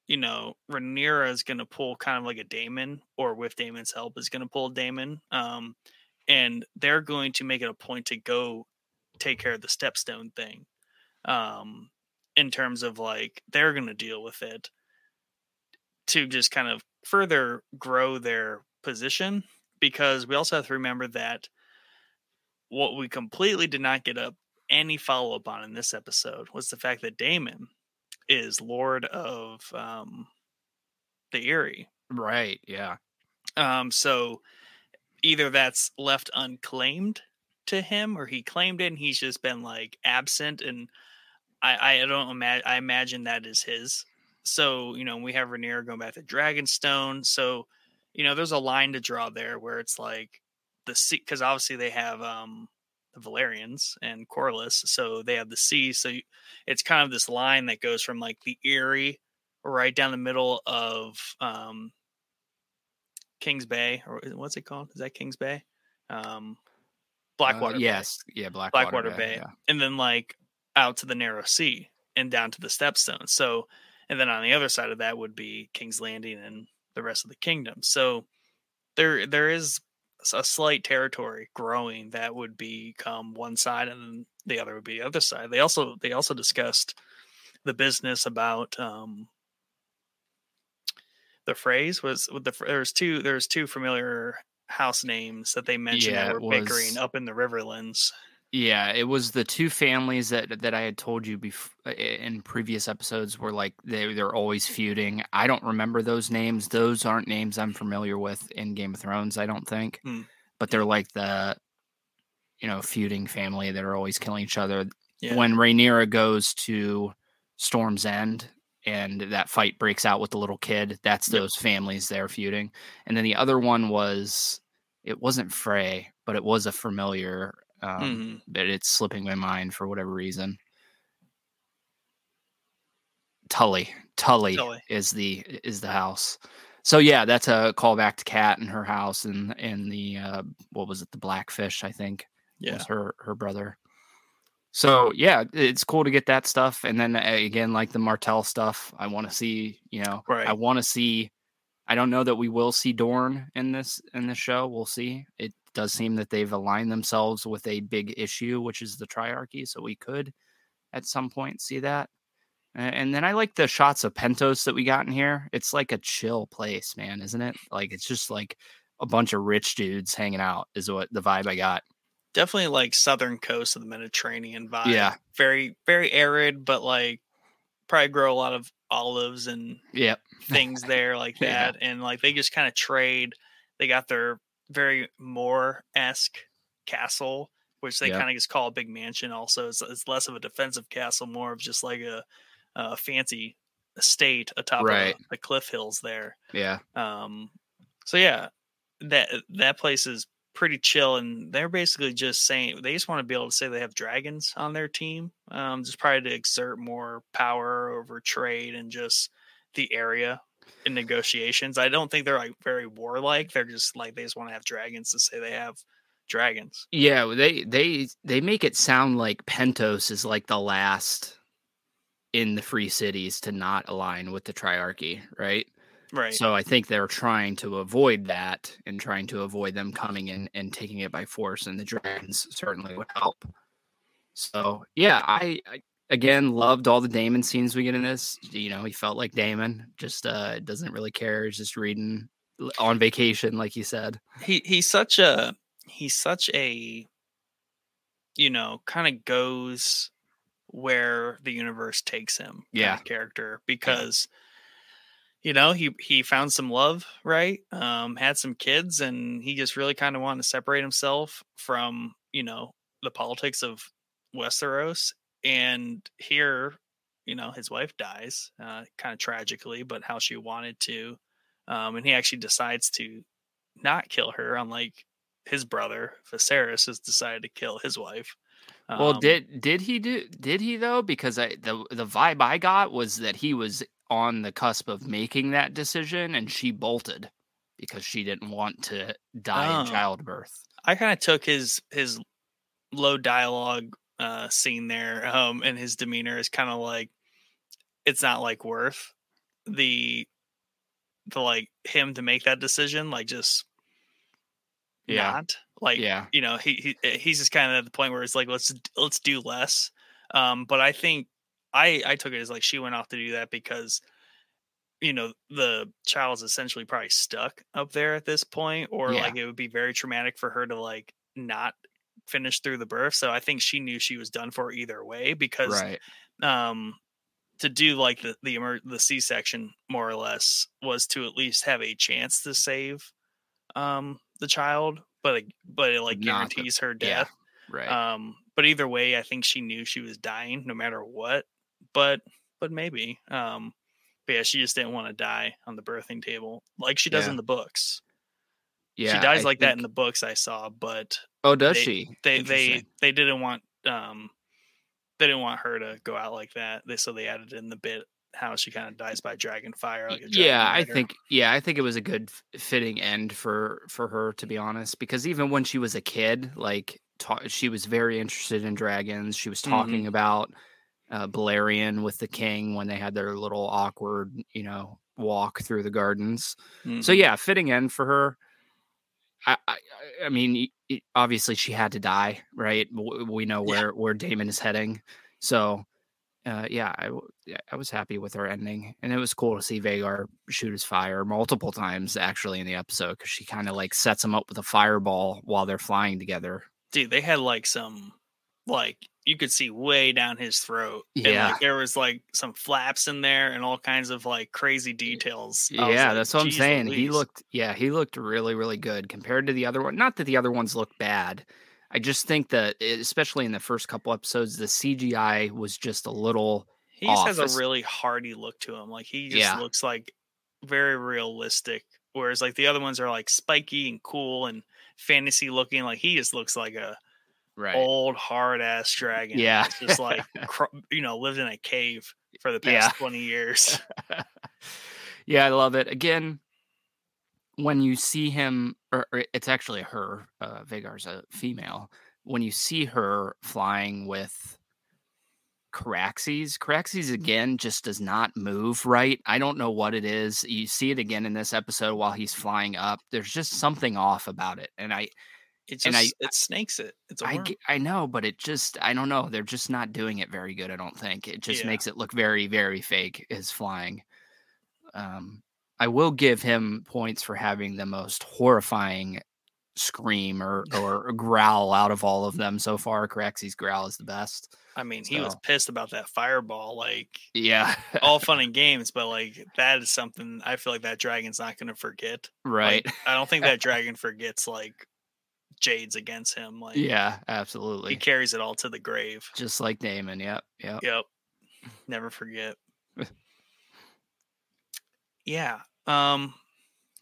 you know, Rhaenyra is going to pull kind of like a Daemon, or with Daemon's help, is going to pull Daemon. Um, and they're going to make it a point to go take care of the stepstone thing. Um, in terms of like, they're going to deal with it to just kind of further grow their position because we also have to remember that what we completely did not get up any follow up on in this episode was the fact that Daemon is Lord of um, the Eyrie. Right. Yeah. Um, so either that's left unclaimed to him, or he claimed it and he's just been like absent. And I, I don't imagine. I imagine that is his. So you know, we have Rhaenyra going back to Dragonstone. So you know, there's a line to draw there where it's like the sea, because obviously they have um the Velaryons and Corlys, so they have the sea. So it's kind of this line that goes from like the Eyrie right down the middle of um Kings Bay, or what's it called? Is that Kings Bay? Um, Blackwater. Uh, Bay. yes. Yeah. Blackwater, Blackwater Bay, yeah. and then like out to the narrow sea and down to the Stepstone. So, and then on the other side of that would be King's Landing and the rest of the kingdom. So there there is a slight territory growing that would become one side and then the other would be the other side. They also they also discussed the business about um the phrase was with the there's two there's two familiar house names that they mentioned Yeah, that were bickering up in the Riverlands. Yeah, it was the two families that that I had told you before in previous episodes were like they they're always feuding. I don't remember those names. Those aren't names I'm familiar with in Game of Thrones. I don't think, Hmm. but they're like the you know feuding family that are always killing each other. Yeah. When Rhaenyra goes to Storm's End and that fight breaks out with the little kid, that's Yep. those families they're feuding. And then the other one was it wasn't Frey, but it was a familiar. Um, Mhm. but it's slipping my mind for whatever reason. Tully. Tully, Tully. is the is the house. So yeah, that's a callback to Kat and her house and and the uh, what was it, the Blackfish, I think Yeah. was her her brother. So yeah, it's cool to get that stuff, and then again, like the Martell stuff, I want to see. You know, Right. I want to see. I don't know that we will see Dorn in this in this show. We'll see. It does seem that they've aligned themselves with a big issue, which is the triarchy. So we could, at some point, see that. And then I like the shots of Pentos that we got in here. It's like a chill place, man, isn't it? Like it's just like a bunch of rich dudes hanging out is what the vibe I got. Definitely like southern coast of the Mediterranean vibe. Yeah. Very, very arid, but like probably grow a lot of olives and Yep. things there like Yeah. that. And like they just kind of trade. They got their very Moor esque castle, which they Yeah. kind of just call a big mansion. Also, it's, it's less of a defensive castle, more of just like a, a fancy estate atop Right. of the cliff hills there. Yeah. Um, so yeah, that that place is pretty chill, and they're basically just saying they just want to be able to say they have dragons on their team, um, just probably to exert more power over trade and just the area in negotiations. I don't think they're like very warlike. They're just like they just want to have dragons to say they have dragons. Yeah, they they they make it sound like Pentos is like the last in the free cities to not align with the triarchy, right? Right. So I think they're trying to avoid that and trying to avoid them coming in and taking it by force, and the dragons certainly would help. So yeah, I, I again loved all the Daemon scenes we get in this. You know, he felt like Daemon, just uh doesn't really care, he's just reading on vacation, like you said. he he's such a he's such a you know kind of goes where the universe takes him kind Yeah. of character because you know he he found some love right um had some kids and he just really kind of wanted to separate himself from you know the politics of westeros and here you know his wife dies uh kind of tragically but how she wanted to um and he actually decides to not kill her, unlike his brother Viserys has decided to kill his wife. Well, Um, did did he do did he though? Because I the the vibe I got was that he was on the cusp of making that decision, and she bolted because she didn't want to die Oh. in childbirth. I kind of took his his low dialogue uh scene there um and his demeanor is kind of like it's not like worth the the like him to make that decision like just Yeah. not like yeah, you know he, he eh, he's just kind of at the point where it's like let's let's do less um but i think i i took it as like she went off to do that because you know the child's essentially probably stuck up there at this point or Yeah. like it would be very traumatic for her to like not finish through the birth so i think she knew she was done for either way because right. um to do like the the emer- the c-section more or less was to at least have a chance to save um the child but it, but it like Not the- guarantees her Yeah, death right. um but either way i think she knew she was dying no matter what but but maybe um but yeah she just didn't want to die on the birthing table like she does Yeah. in the books. Yeah, she dies I like that in the books i saw but Oh, does they- she? they they they didn't want um they didn't want her to go out like that. They so they added in the bit how she kind of dies by dragon fire like a dragon yeah i think yeah i think it was a good fitting end for for her to be honest because even when she was a kid like ta- she was very interested in dragons she was talking about uh Balerion with the king when they had their little awkward you know walk through the gardens so Mhm. yeah fitting end for her i i, I mean y- obviously she had to die right we know Yeah. where where daemon is heading so uh, yeah, I, I was happy with her ending, and it was cool to see Vhagar shoot his fire multiple times actually in the episode because she kind of like sets him up with a fireball while they're flying together. dude they had like some like you could see way down his throat and Yeah. like there was like some flaps in there and all kinds of like crazy details I Yeah, like, that's what I'm "Geez saying. He looked, yeah, he looked really, really good compared to the other one. Not that the other ones look bad. I just think that, especially in the first couple episodes, the CGI was just a little. he just has a really hardy look to him like he just Yeah. looks like very realistic whereas like the other ones are like spiky and cool and fantasy looking like he just looks like a Right. old hard ass dragon Yeah. Just like you know lived in a cave for the past Yeah. 20 years. yeah, I love it. Again, when you see him, or, or it's actually her, uh, Vhagar's a female. When you see her flying with Caraxes, Caraxes again just does not move right. I don't know what it is. You see it again in this episode while he's flying up. There's just something off about it, and I, It just And I- it snakes it. It's a I, I know, but it just, I don't know. They're just not doing it very good. I don't think it just Yeah. makes it look very, very fake. His flying. Um, I will give him points for having the most horrifying scream or or growl out of all of them so far. Caraxes growl is the best. I mean, he was pissed about that fireball. Like Yeah, all fun and games, but like that is something I feel like that dragon's not going to forget. right. Like, I don't think that dragon forgets like Jade's against him. Like yeah, absolutely. he carries it all to the grave. Just like Daemon. Yep. Yep. Yep. Never forget. yeah. Um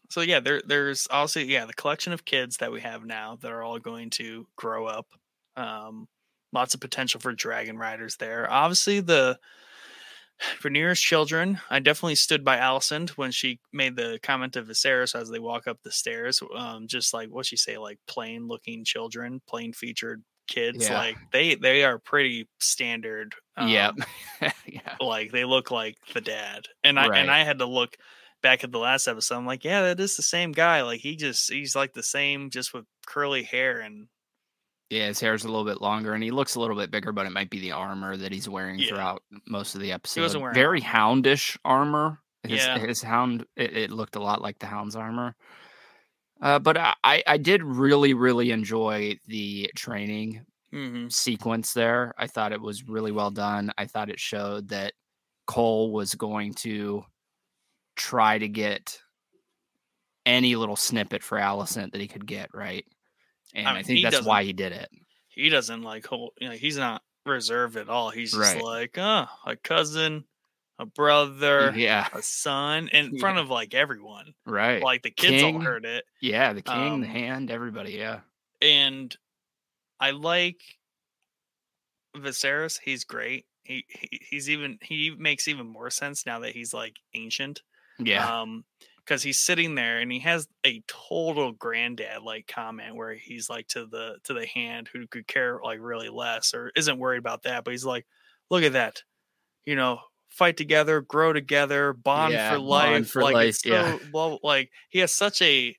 so yeah, there there's also yeah, the collection of kids that we have now that are all going to grow up. Um lots of potential for dragon riders there. Obviously the Rhaenyra's children, I definitely stood by Alicent when she made the comment of Viserys as they walk up the stairs. Um, just like what she say, like plain looking children, plain featured kids. Yeah. Like they they are pretty standard. Yep. um, yeah. like they look like the dad and i Right. and i had to look back at the last episode i'm like yeah that is the same guy like he just he's like the same just with curly hair and Yeah, his hair's a little bit longer and he looks a little bit bigger, but it might be the armor that he's wearing Yeah. throughout most of the episode. wasn't wearing Very houndish armor. His, Yeah. his hound, it, it looked a lot like the hound's armor. Uh, but I, I did really, really enjoy the training Mhm. sequence there. I thought it was really well done. I thought it showed that Cole was going to try to get any little snippet for Alicent that he could get, right? And I, mean, think that's why he did it. he doesn't like hold you know he's not reserved at all he's just Right. like oh a cousin a brother Yeah, a son in Yeah. front of like everyone right. like the kids all King. heard it yeah, the king, the um, hand, everybody. Yeah, and I like Viserys. He's great. He, he he's even he makes even more sense now that he's like ancient. yeah, Um, because he's sitting there and he has a total granddad like comment where he's like to the to the hand who could care like really less or isn't worried about that, but he's like, look at that, you know. Fight together, grow together, bond Yeah, for bond life. for like life, it's yeah. so well, like he has such a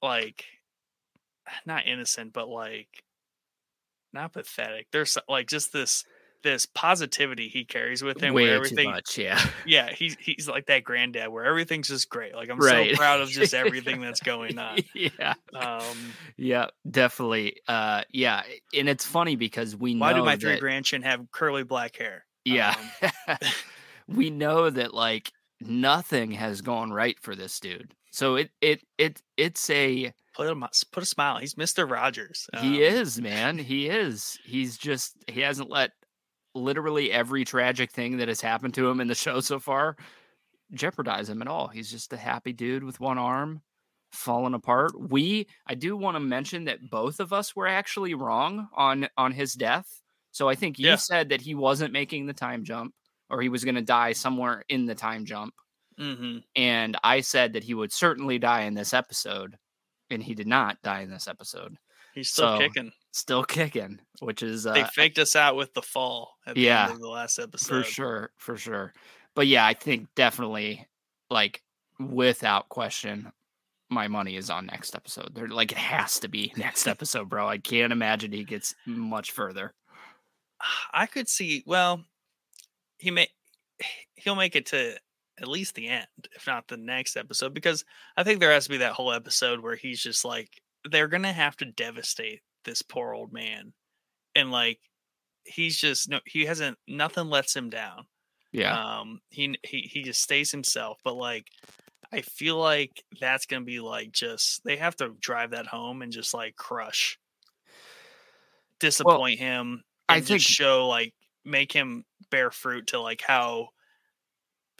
like not innocent, but like not pathetic. There's like just this this positivity he carries with him. way where too everything, much. Yeah, yeah, he's he's like that granddad where everything's just great. Like I'm Right. so proud of just everything that's going on. yeah, Um, yeah, definitely. Uh, yeah, and it's funny because we why know do my three that- grandchildren have curly black hair? Yeah. Um, we know that like nothing has gone right for this dude. So it it it it's a put him put a smile. He's Mister Rogers. he Um, is, man. He is. He's just he hasn't let literally every tragic thing that has happened to him in the show so far jeopardize him at all. He's just a happy dude with one arm falling apart. We I do want to mention that both of us were actually wrong on on his death. So I think you Yeah. said that he wasn't making the time jump or he was going to die somewhere in the time jump mhm. and I said that he would certainly die in this episode and he did not die in this episode. He's still So, kicking. Still kicking, which is uh, They faked us out with the fall at the Yeah, end of the last episode. for sure, for sure. But yeah, I think definitely like without question my money is on next episode. They're like it has to be next episode, bro. I can't imagine he gets much further. I could see. Well, he may he'll make it to at least the end, if not the next episode, because I think there has to be that whole episode where he's just like they're gonna have to devastate this poor old man, and like he's just no, he hasn't nothing lets him down. Yeah. Um, he he he just stays himself, but like. I feel like that's gonna be like just they have to drive that home and just like crush, disappoint him, I and think- just show like make him bear fruit to like how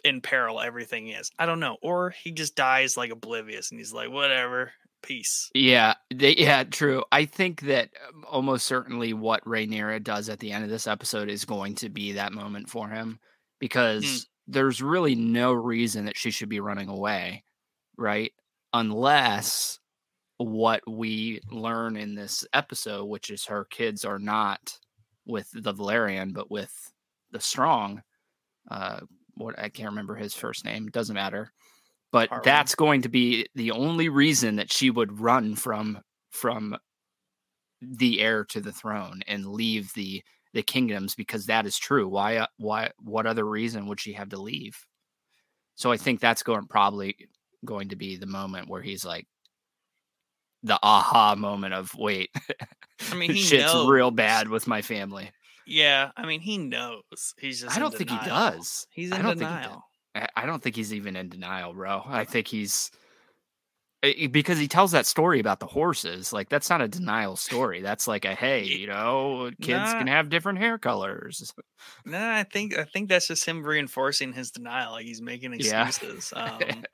in peril everything is. I don't know, or he just dies like oblivious and he's like whatever, peace. Yeah, they, yeah, true. I think that um, almost certainly what Rhaenyra does at the end of this episode is going to be that moment for him. because Mm. there's really no reason that she should be running away, right? Unless what we learn in this episode, which is her kids are not with the Velaryon, but with the Strong. Uh, what I can't remember his first name. Doesn't matter. But Harwin. that's going to be the only reason that she would run from from the heir to the throne and leave the the kingdoms because that is true. Why uh, why what other reason would she have to leave? So I think that's going probably going to be the moment where he's like the aha moment of wait, I mean, he shit's knows. real bad with my family. Yeah, I mean, he knows. He's just. I don't think he does. He's I in don't think he does. denial. I don't think he's even in denial, bro. I think he's eh, eh, because he tells that story about the horses. Like that's not a denial story. That's like a hey, you know, kids can have different hair colors. No, I think I think that's just him reinforcing his denial. Like he's making Yeah. excuses. Um,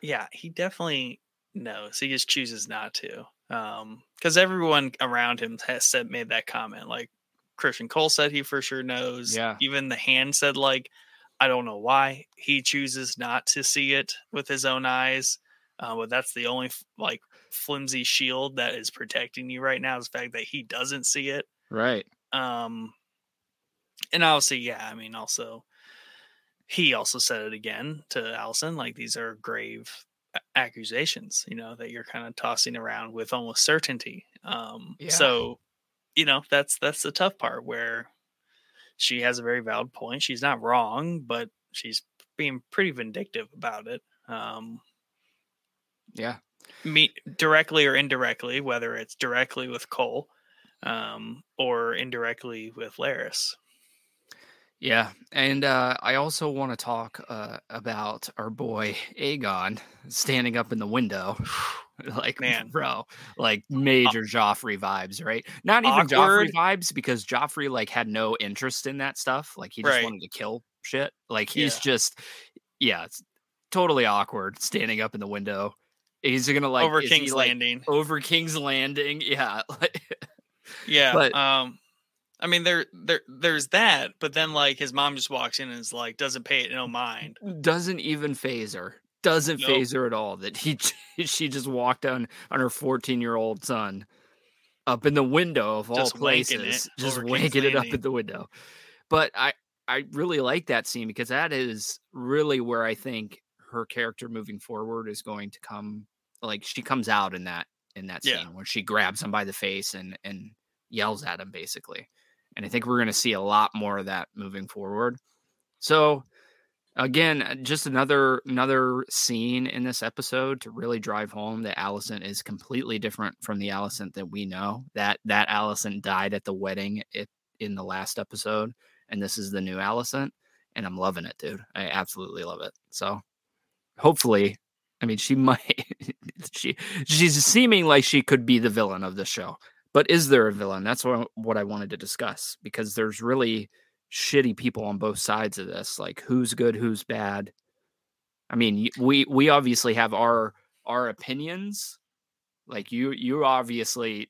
yeah, he definitely knows. He just chooses not to. Um, because everyone around him has said made that comment. Like Criston Cole said, he for sure knows. Yeah. Even the hand said, like, I don't know why he chooses not to see it with his own eyes. Uh, but that's the only like flimsy shield that is protecting you right now is the fact that he doesn't see it. right. Um, and obviously, yeah, I mean, also, he also said it again to Alicent, like these are grave accusations, you know, that you're kind of tossing around with almost certainty. Um, Yeah. so, you know, that's that's the tough part where she has a very valid point. She's not wrong, but she's being pretty vindictive about it. Um, Yeah. me directly or indirectly, whether it's directly with Cole um, or indirectly with Larys. Yeah, and uh, I also want to talk uh, about our boy Aegon standing up in the window, like Man. bro, like major Joffrey vibes, right? Not even Awkward. Joffrey vibes because Joffrey like had no interest in that stuff. Like he just Right. wanted to kill shit. Like he's Yeah. just, yeah, it's totally awkward standing up in the window. He's gonna like over King's like, Landing. over King's Landing. Yeah, Yeah. but- um I mean there there there's that, but then like his mom just walks in and is like doesn't pay it no mind. doesn't even phase her. Doesn't Nope. phase her at all. That he she just walked on on her 14 year old son up in the window of all Just wanking it places, just wanking it up at the window. But I I really like that scene because that is really where I think her character moving forward is going to come. Like she comes out in that in that scene Yeah. where she grabs him by the face and and yells at him basically. And I think we're going to see a lot more of that moving forward. So again, uh, just another another scene in this episode to really drive home that Alicent is completely different from the Alicent that we know. That that Alicent died at the wedding it, in the last episode, and this is the new Alicent, and I'm loving it, dude. I absolutely love it. So hopefully, I mean, she might she she's seeming like she could be the villain of the show. But is there a villain? That's what what I wanted to discuss because there's really shitty people on both sides of this. Like who's good, who's bad. I mean, we we obviously have our our opinions. Like you you obviously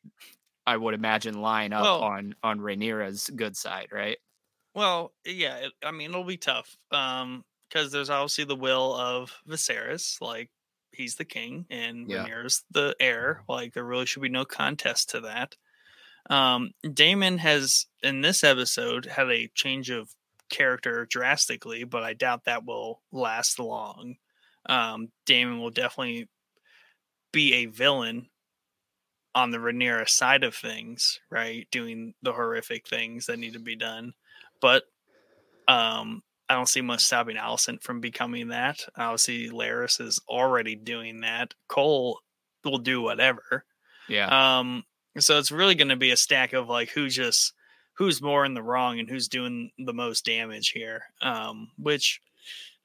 I would imagine line up Well- on on Rhaenyra's good side, right? Well, yeah, it, I mean it'll be tough. Um because there's obviously the will of Viserys, like he's the king and Yeah. Rhaenyra's the heir. Like there really should be no contest to that. Um Daemon has in this episode had a change of character drastically, but I doubt that will last long. Um Daemon will definitely be a villain on the Rhaenyra side of things, right? Doing the horrific things that need to be done. But um I don't see much stopping Alicent from becoming that. Obviously, Larys is already doing that. Cole will do whatever. Yeah. Um, so it's really going to be a stack of like who just who's more in the wrong and who's doing the most damage here. Um, which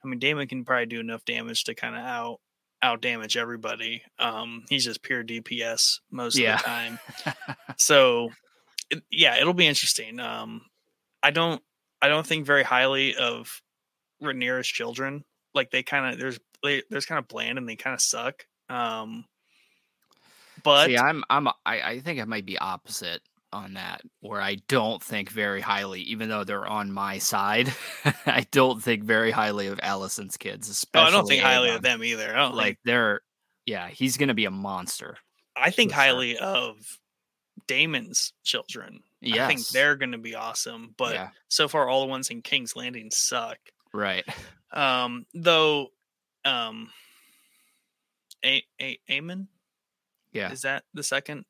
I mean, Daemon can probably do enough damage to kind of out out damage everybody. Um, he's just pure DPS most Yeah. of the time. so it, yeah, it'll be interesting. Um, I don't I don't think very highly of Rhaenyra's children. Like they kind of there's they, there's kind of bland and they kind of suck. Um, but See, I'm I'm I, I think I might be opposite on that where I don't think very highly, even though they're on my side. I don't think very highly of Alicent's kids, especially. Oh, I don't think highly of them either. I don't Like like. they're, yeah, he's gonna be a monster. I think sure. highly of Daemon's children. Yes, I think they're going to be awesome. But yeah, so far, all the ones in King's Landing suck. right. Um, though, um, a a Aemond Yeah, is that the second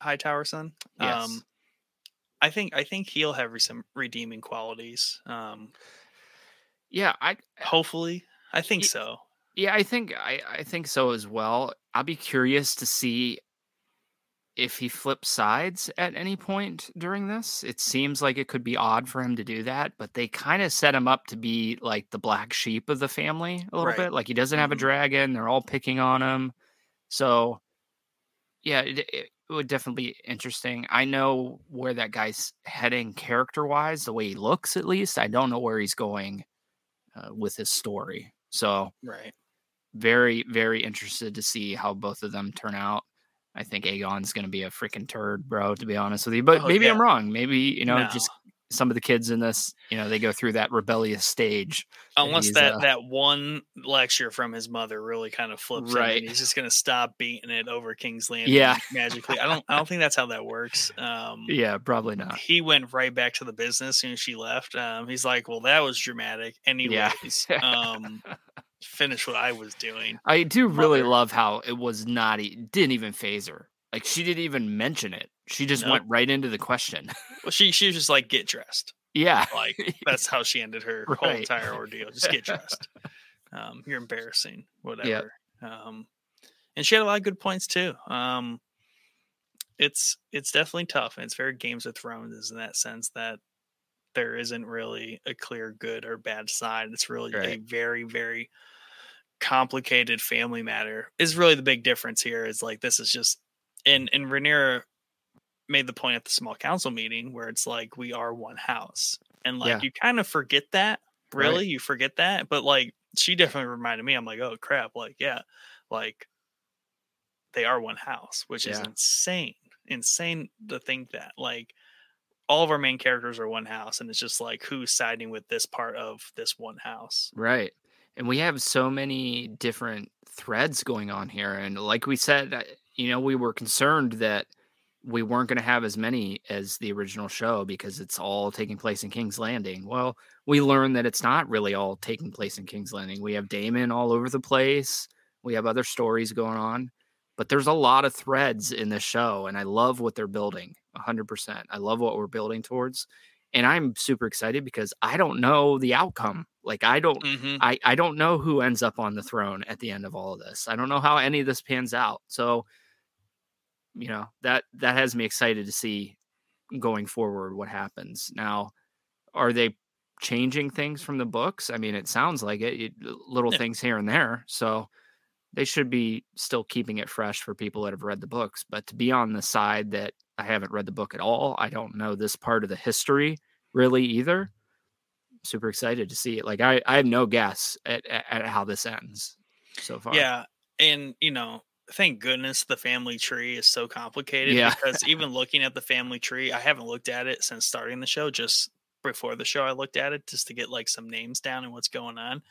Hightower son? Yes. Um, I think I think he'll have some redeeming qualities. Um, yeah. I hopefully, I think Ye- so. Yeah, I think I, I think so as well. I'll be curious to see if he flips sides at any point during this. It seems like it could be odd for him to do that, but they kind of set him up to be like the black sheep of the family a little Right. bit. Like he doesn't have a Mhm. dragon, they're all picking on him. So yeah, it, it would definitely be interesting. I know where that guy's heading character wise, the way he looks at least. I don't know where he's going uh, with his story. So Right. very very interested to see how both of them turn out i think aegon's going to be a freaking turd bro to be honest with you but Oh, maybe i'm wrong maybe you know No. just some of the kids in this you know they go through that rebellious stage Unless that uh, that one lecture from his mother really kind of flips him Right. and he's just gonna stop beating it over King's Landing Yeah. magically. I don't I don't think that's how that works. Um yeah probably not he went right back to the business soon as she left. Um he's like, Well, that was dramatic. Anyways, um finish what I was doing. i do really mother. love how it was not didn't even phase her like she didn't even mention it she just Nope. went right into the question Well she she was just like, get dressed. yeah Like that's how she ended her whole entire ordeal. Just get dressed. Um, you're embarrassing, whatever. Um, and she had a lot of good points too. Um, it's it's definitely tough, and it's very Games of Thrones in that sense that there isn't really a clear good or bad side. It's really a very very complicated family matter. Is really the big difference here. Is like this is just and and Rhaenyra made the point at the small council meeting where it's like we are one house, and like Yeah. you kind of forget that. Right. Really, you forget that, but like she definitely reminded me. I'm like, oh crap! Like, yeah, like they are one house, which is insane. Insane to think that. Like all of our main characters are one house, and it's just like who's siding with this part of this one house. Right. And we have so many different threads going on here. And like we said, you know, we were concerned that we weren't going to have as many as the original show because it's all taking place in King's Landing. Well, we learned that it's not really all taking place in King's Landing. We have Daemon all over the place, we have other stories going on, but there's a lot of threads in this show. And I love what they're building 100%. I love what we're building towards. And I'm super excited because I don't know the outcome. Like, I don't Mm-hmm. I, I don't know who ends up on the throne at the end of all of this. I don't know how any of this pans out. So, you know, that that has me excited to see going forward what happens. Now, are they changing things from the books? I mean, it sounds like it, it little Yeah. things here and there. So, they should be still keeping it fresh for people that have read the books, but to be on the side that I haven't read the book at all, I don't know this part of the history really either super excited to see it. Like I, I have no guess at, at, at how this ends so far. Yeah, and you know, thank goodness the family tree is so complicated. Yeah. because even looking at the family tree, I haven't looked at it since starting the show. Just before the show, I looked at it just to get like some names down and what's going on.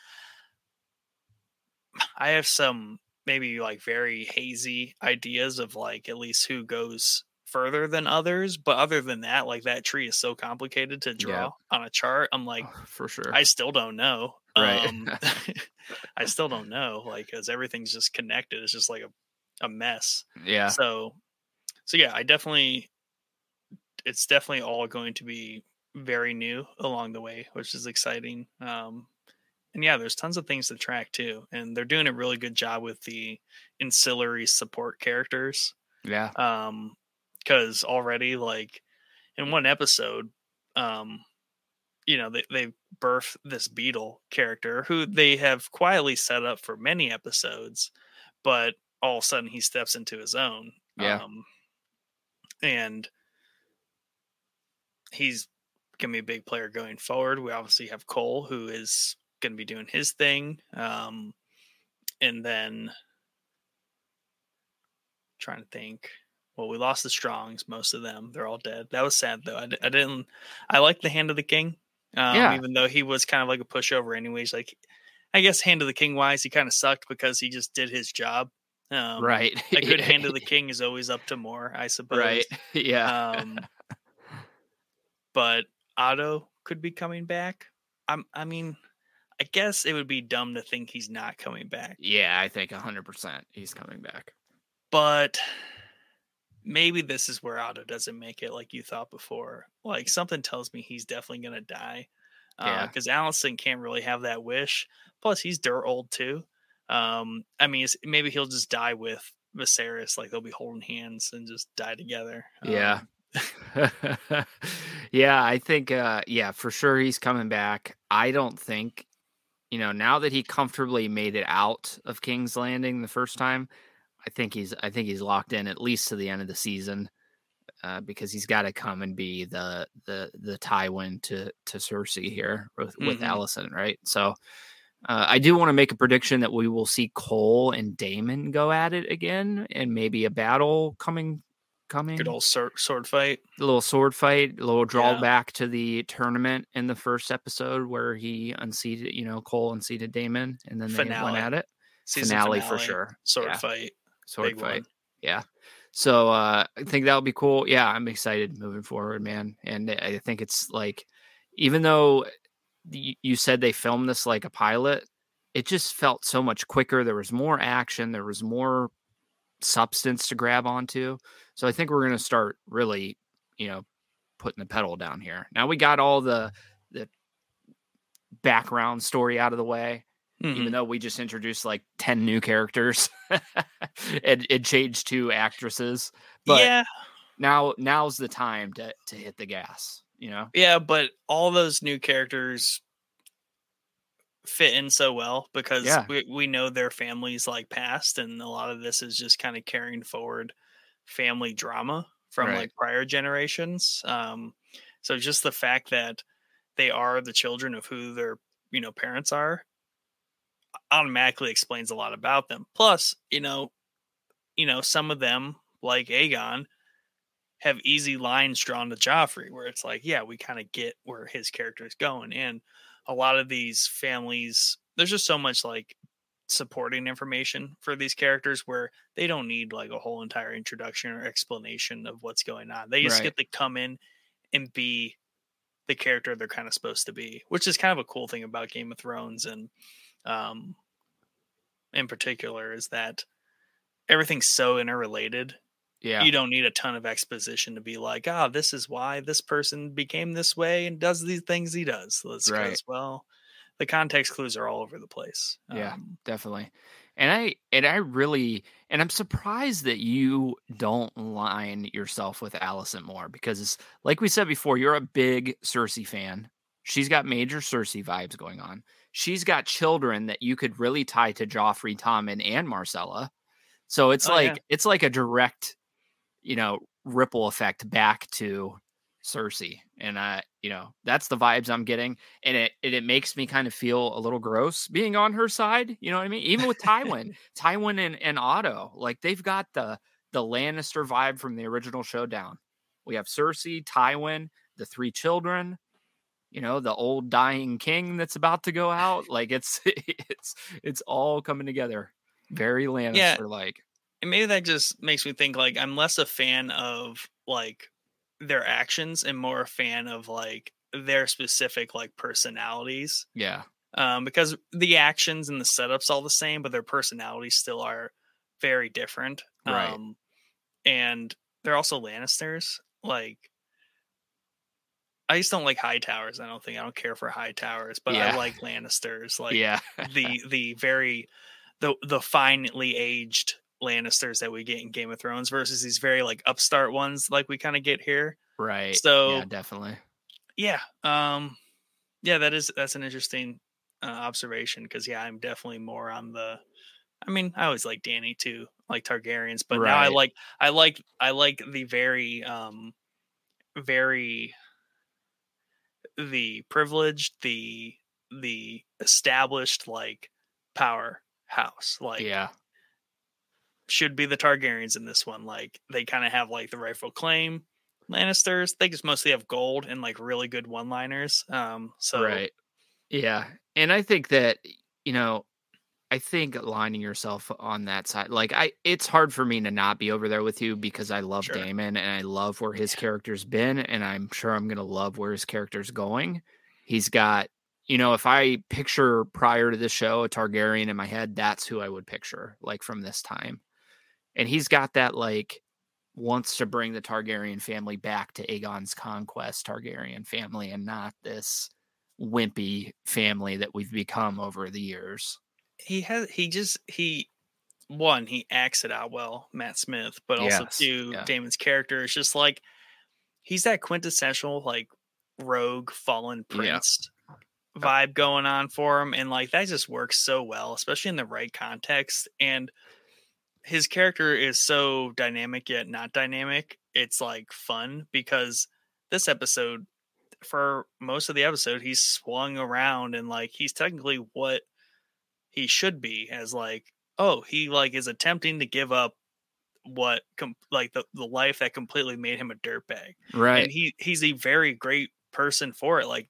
I have some maybe like very hazy ideas of like at least who goes further than others, but other than that, like that tree is so complicated to draw Yeah. on a chart. I'm like, Oh, for sure. I still don't know. Right. Um, I still don't know, like, because everything's just connected. It's just like a, a mess. yeah. So, so yeah, I definitely, it's definitely all going to be very new along the way, which is exciting. Um, and yeah, there's tons of things to track too, and they're doing a really good job with the ancillary support characters Yeah. um because already like in one episode um you know they, they birth this beetle character who they have quietly set up for many episodes but all of a sudden he steps into his own Yeah. um and he's gonna be a big player going forward we obviously have cole who is gonna be doing his thing um and then trying to think well, we lost the Strongs, most of them. They're all dead. That was sad though. I, I didn't. I like the Hand of the King. Um, Yeah. Even though he was kind of like a pushover, anyways. Like, I guess Hand of the King wise, he kind of sucked because he just did his job. Um, right. A good Hand of the King is always up to more, I suppose. right. Yeah. Um, but Otto could be coming back. I'm. I mean, I guess it would be dumb to think he's not coming back. yeah, I think 100% he's coming back. but maybe this is where Otto doesn't make it like you thought before. Like something tells me he's definitely gonna die. Yeah. Because Alicent can't really have that wish. Plus, he's dirt old too. Um, I mean, it's, maybe he'll just die with Viserys. Like they'll be holding hands and just die together. Yeah. Um, yeah, I think uh yeah, for sure he's coming back. I don't think you know, now that he comfortably made it out of King's Landing the first time, I think he's I think he's locked in at least to the end of the season. Uh, because he's got to come and be the the the Tywin to to Cersei here with, with Mhm. Alicent, right? So uh, I do want to make a prediction that we will see Cole and Daemon go at it again, and maybe a battle coming coming good old sword, sword fight. a little sword fight, a little Yeah. drawback to the tournament in the first episode where he unseated, you know, Cole unseated Daemon, and then they Finale. went at it. Season Finale, for sure. Sword Yeah. fight. Sword Big fight. one. Yeah. So uh, I think that would be cool. Yeah, I'm excited moving forward, man. And I think it's like, even though you said they filmed this like a pilot, it just felt so much quicker. There was more action. There was more substance to grab onto. So I think we're going to start really, you know, putting the pedal down here. Now we got all the the background story out of the way Mhm. even though we just introduced like 10 new characters and it changed two actresses but yeah, now now's the time to to hit the gas you know Yeah, but all those new characters fit in so well because Yeah. we, we know their families like past and a lot of this is just kind of carrying forward family drama from Right. like prior generations. Um so just the fact that they are the children of who their you know parents are automatically explains a lot about them. Plus, you know, you know, some of them like Aegon have easy lines drawn to Joffrey where it's like, yeah, we kind of get where his character is going. And a lot of these families, there's just so much like supporting information for these characters where they don't need like a whole entire introduction or explanation of what's going on. They just Right. get to come in and be the character they're kind of supposed to be, which is kind of a cool thing about Game of Thrones and um in particular is that everything's so interrelated yeah you don't need a ton of exposition to be like, ah, this is why this person became this way and does these things he does. So it's Right. well, the context clues are all over the place. Yeah. Um, definitely and i and i really and i'm surprised that you don't line yourself with alicent more because like we said before you're a big cersei fan she's got major cersei vibes going on she's got children that you could really tie to joffrey tommen and myrcella so it's Oh, yeah. like it's like a direct you know ripple effect back to cersei and uh you know that's the vibes i'm getting and it it, it makes me kind of feel a little gross being on her side. You know what I mean? Even with Tywin, Tywin and, and Otto, like they've got the the Lannister vibe from the original showdown. We have Cersei, Tywin, the three children, you know, the old dying king that's about to go out. Like it's it's it's all coming together. Very Lannister like. And maybe that just makes me think like I'm less a fan of like their actions and more a fan of like their specific like personalities. Yeah. Um, because the actions and the setups all the same, but their personalities still are very different. Right. Um, and they're also Lannisters. Like, I just don't like Hightowers. I don't think I don't care for Hightowers, but Yeah. I like Lannisters. Like yeah. the the very the the finely aged Lannisters that we get in Game of Thrones versus these very like upstart ones like we kind of get here. right. So yeah, definitely. yeah, um, yeah, that is that's an interesting uh, observation because yeah, I'm definitely more on the. I mean, I always like Dany too, like Targaryens, but now I like I like I like the very um very the privileged the the established like powerhouse like yeah. Should be the Targaryens in this one. Like they kind of have like the rightful claim. Lannisters, they just mostly have gold and like really good one-liners. Um, so right, yeah, and I think that you know, I think aligning yourself on that side, like I, it's hard for me to not be over there with you because I love Sure. Daemon and I love where his character's been, and I'm sure I'm gonna love where his character's going. He's got, you know, if I picture prior to this show a Targaryen in my head, that's who I would picture, like from this time, and he's got that like wants to bring the Targaryen family back to Aegon's conquest Targaryen family and not this wimpy family that we've become over the years. he has he just he one he acts it out well matt smith but also Yes, two yeah. daemon's character is just like he's that quintessential like rogue fallen Yeah. prince vibe going on for him and like that just works so well especially in the right context and his character is so dynamic yet not dynamic it's like fun because this episode for most of the episode he's swung around and like he's technically what he should be as like oh he like is attempting to give up what com- like the, the life that completely made him a dirtbag Right. and he he's a very great person for it like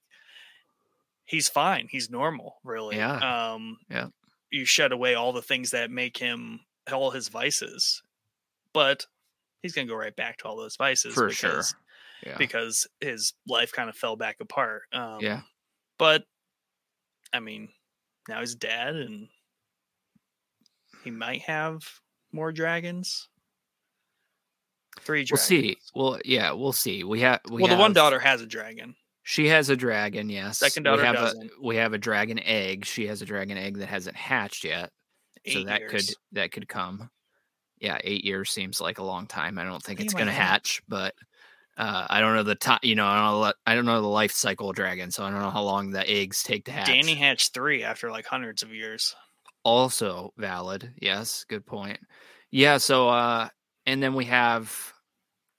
he's fine he's normal really Yeah. um Yeah. you shed away all the things that make him all his vices but he's gonna go right back to all those vices For sure. because, yeah. because his life kind of fell back apart um yeah. but I mean, now he's dead, and he might have more dragons. Three We'll dragons. see. Well, yeah, we'll see. We have we well, the one daughter has a dragon. She has a dragon, yes. Second we daughter have doesn't. a we have a dragon egg. She has a dragon egg that hasn't hatched yet. So that years. could that could come. Yeah, eight years seems like a long time. I don't think They it's going to hatch, but uh, I don't know the time. You know, I don't know, the- I don't know the life cycle of dragons, so I don't know how long the eggs take to hatch. Dany hatched three after like hundreds of years. also valid. Yes, good point. Yeah, so uh, and then we have,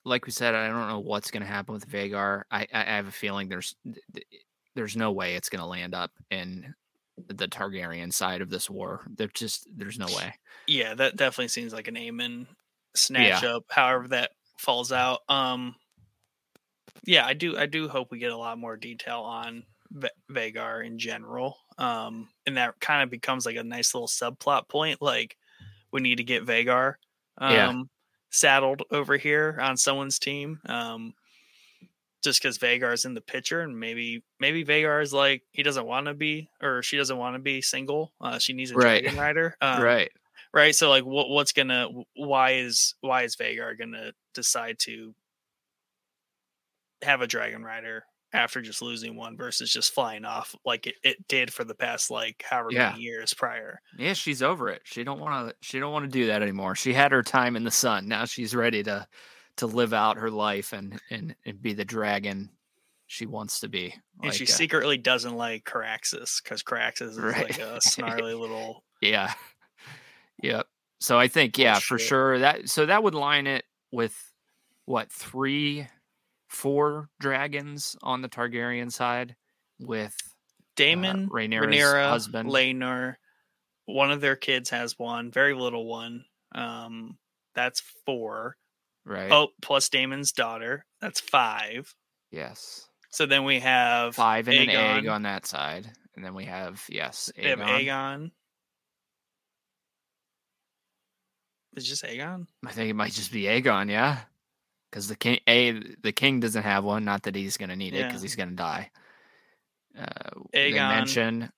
like we said, I don't know what's going to happen with Vhagar. I, I have a feeling there's th- th- there's no way it's going to land up in the Targaryen side of this war. There just there's no way. Yeah, that definitely seems like an Aemond snatch up. However, that falls out. Um, yeah, I do. I do hope we get a lot more detail on Va- Vhagar in general. Um, and that kind of becomes like a nice little subplot point. Like we need to get Vhagar, um, Yeah. saddled over here on someone's team. Um, just because Vhagar's in the picture, and maybe maybe Vhagar is like he doesn't want to be, or she doesn't want to be single. Uh, she needs a Right. dragon rider. Um, right. right so like what what's gonna why is why is Vhagar gonna decide to have a dragon rider after just losing one versus just flying off like it, it did for the past like however Yeah. many years prior Yeah, she's over it. She don't want to. She don't want to do that anymore. She had her time in the sun. Now she's ready to to live out her life and and, and be the dragon she wants to be. and she Like, uh, secretly doesn't like Caraxes because Caraxes is Right. like a snarly little Yeah. Yep. So I think yeah, for shit. sure that so that would line it with what three, four dragons on the Targaryen side with Daemon, uh, Rhaenyra's Rhaenyra, husband. Laenor. One of their kids has one, very little one. Um, that's four. Right. Oh, plus Daemon's daughter. That's five. yes. So then we have Five and an egg Aegon. on that side, and then we have yes, We have Aegon. Aegon. It's just Aegon. I think it might just be Aegon, yeah, because the king a the king doesn't have one. Not that he's gonna need it, Yeah. because he's gonna die. Uh, they Aegon. mention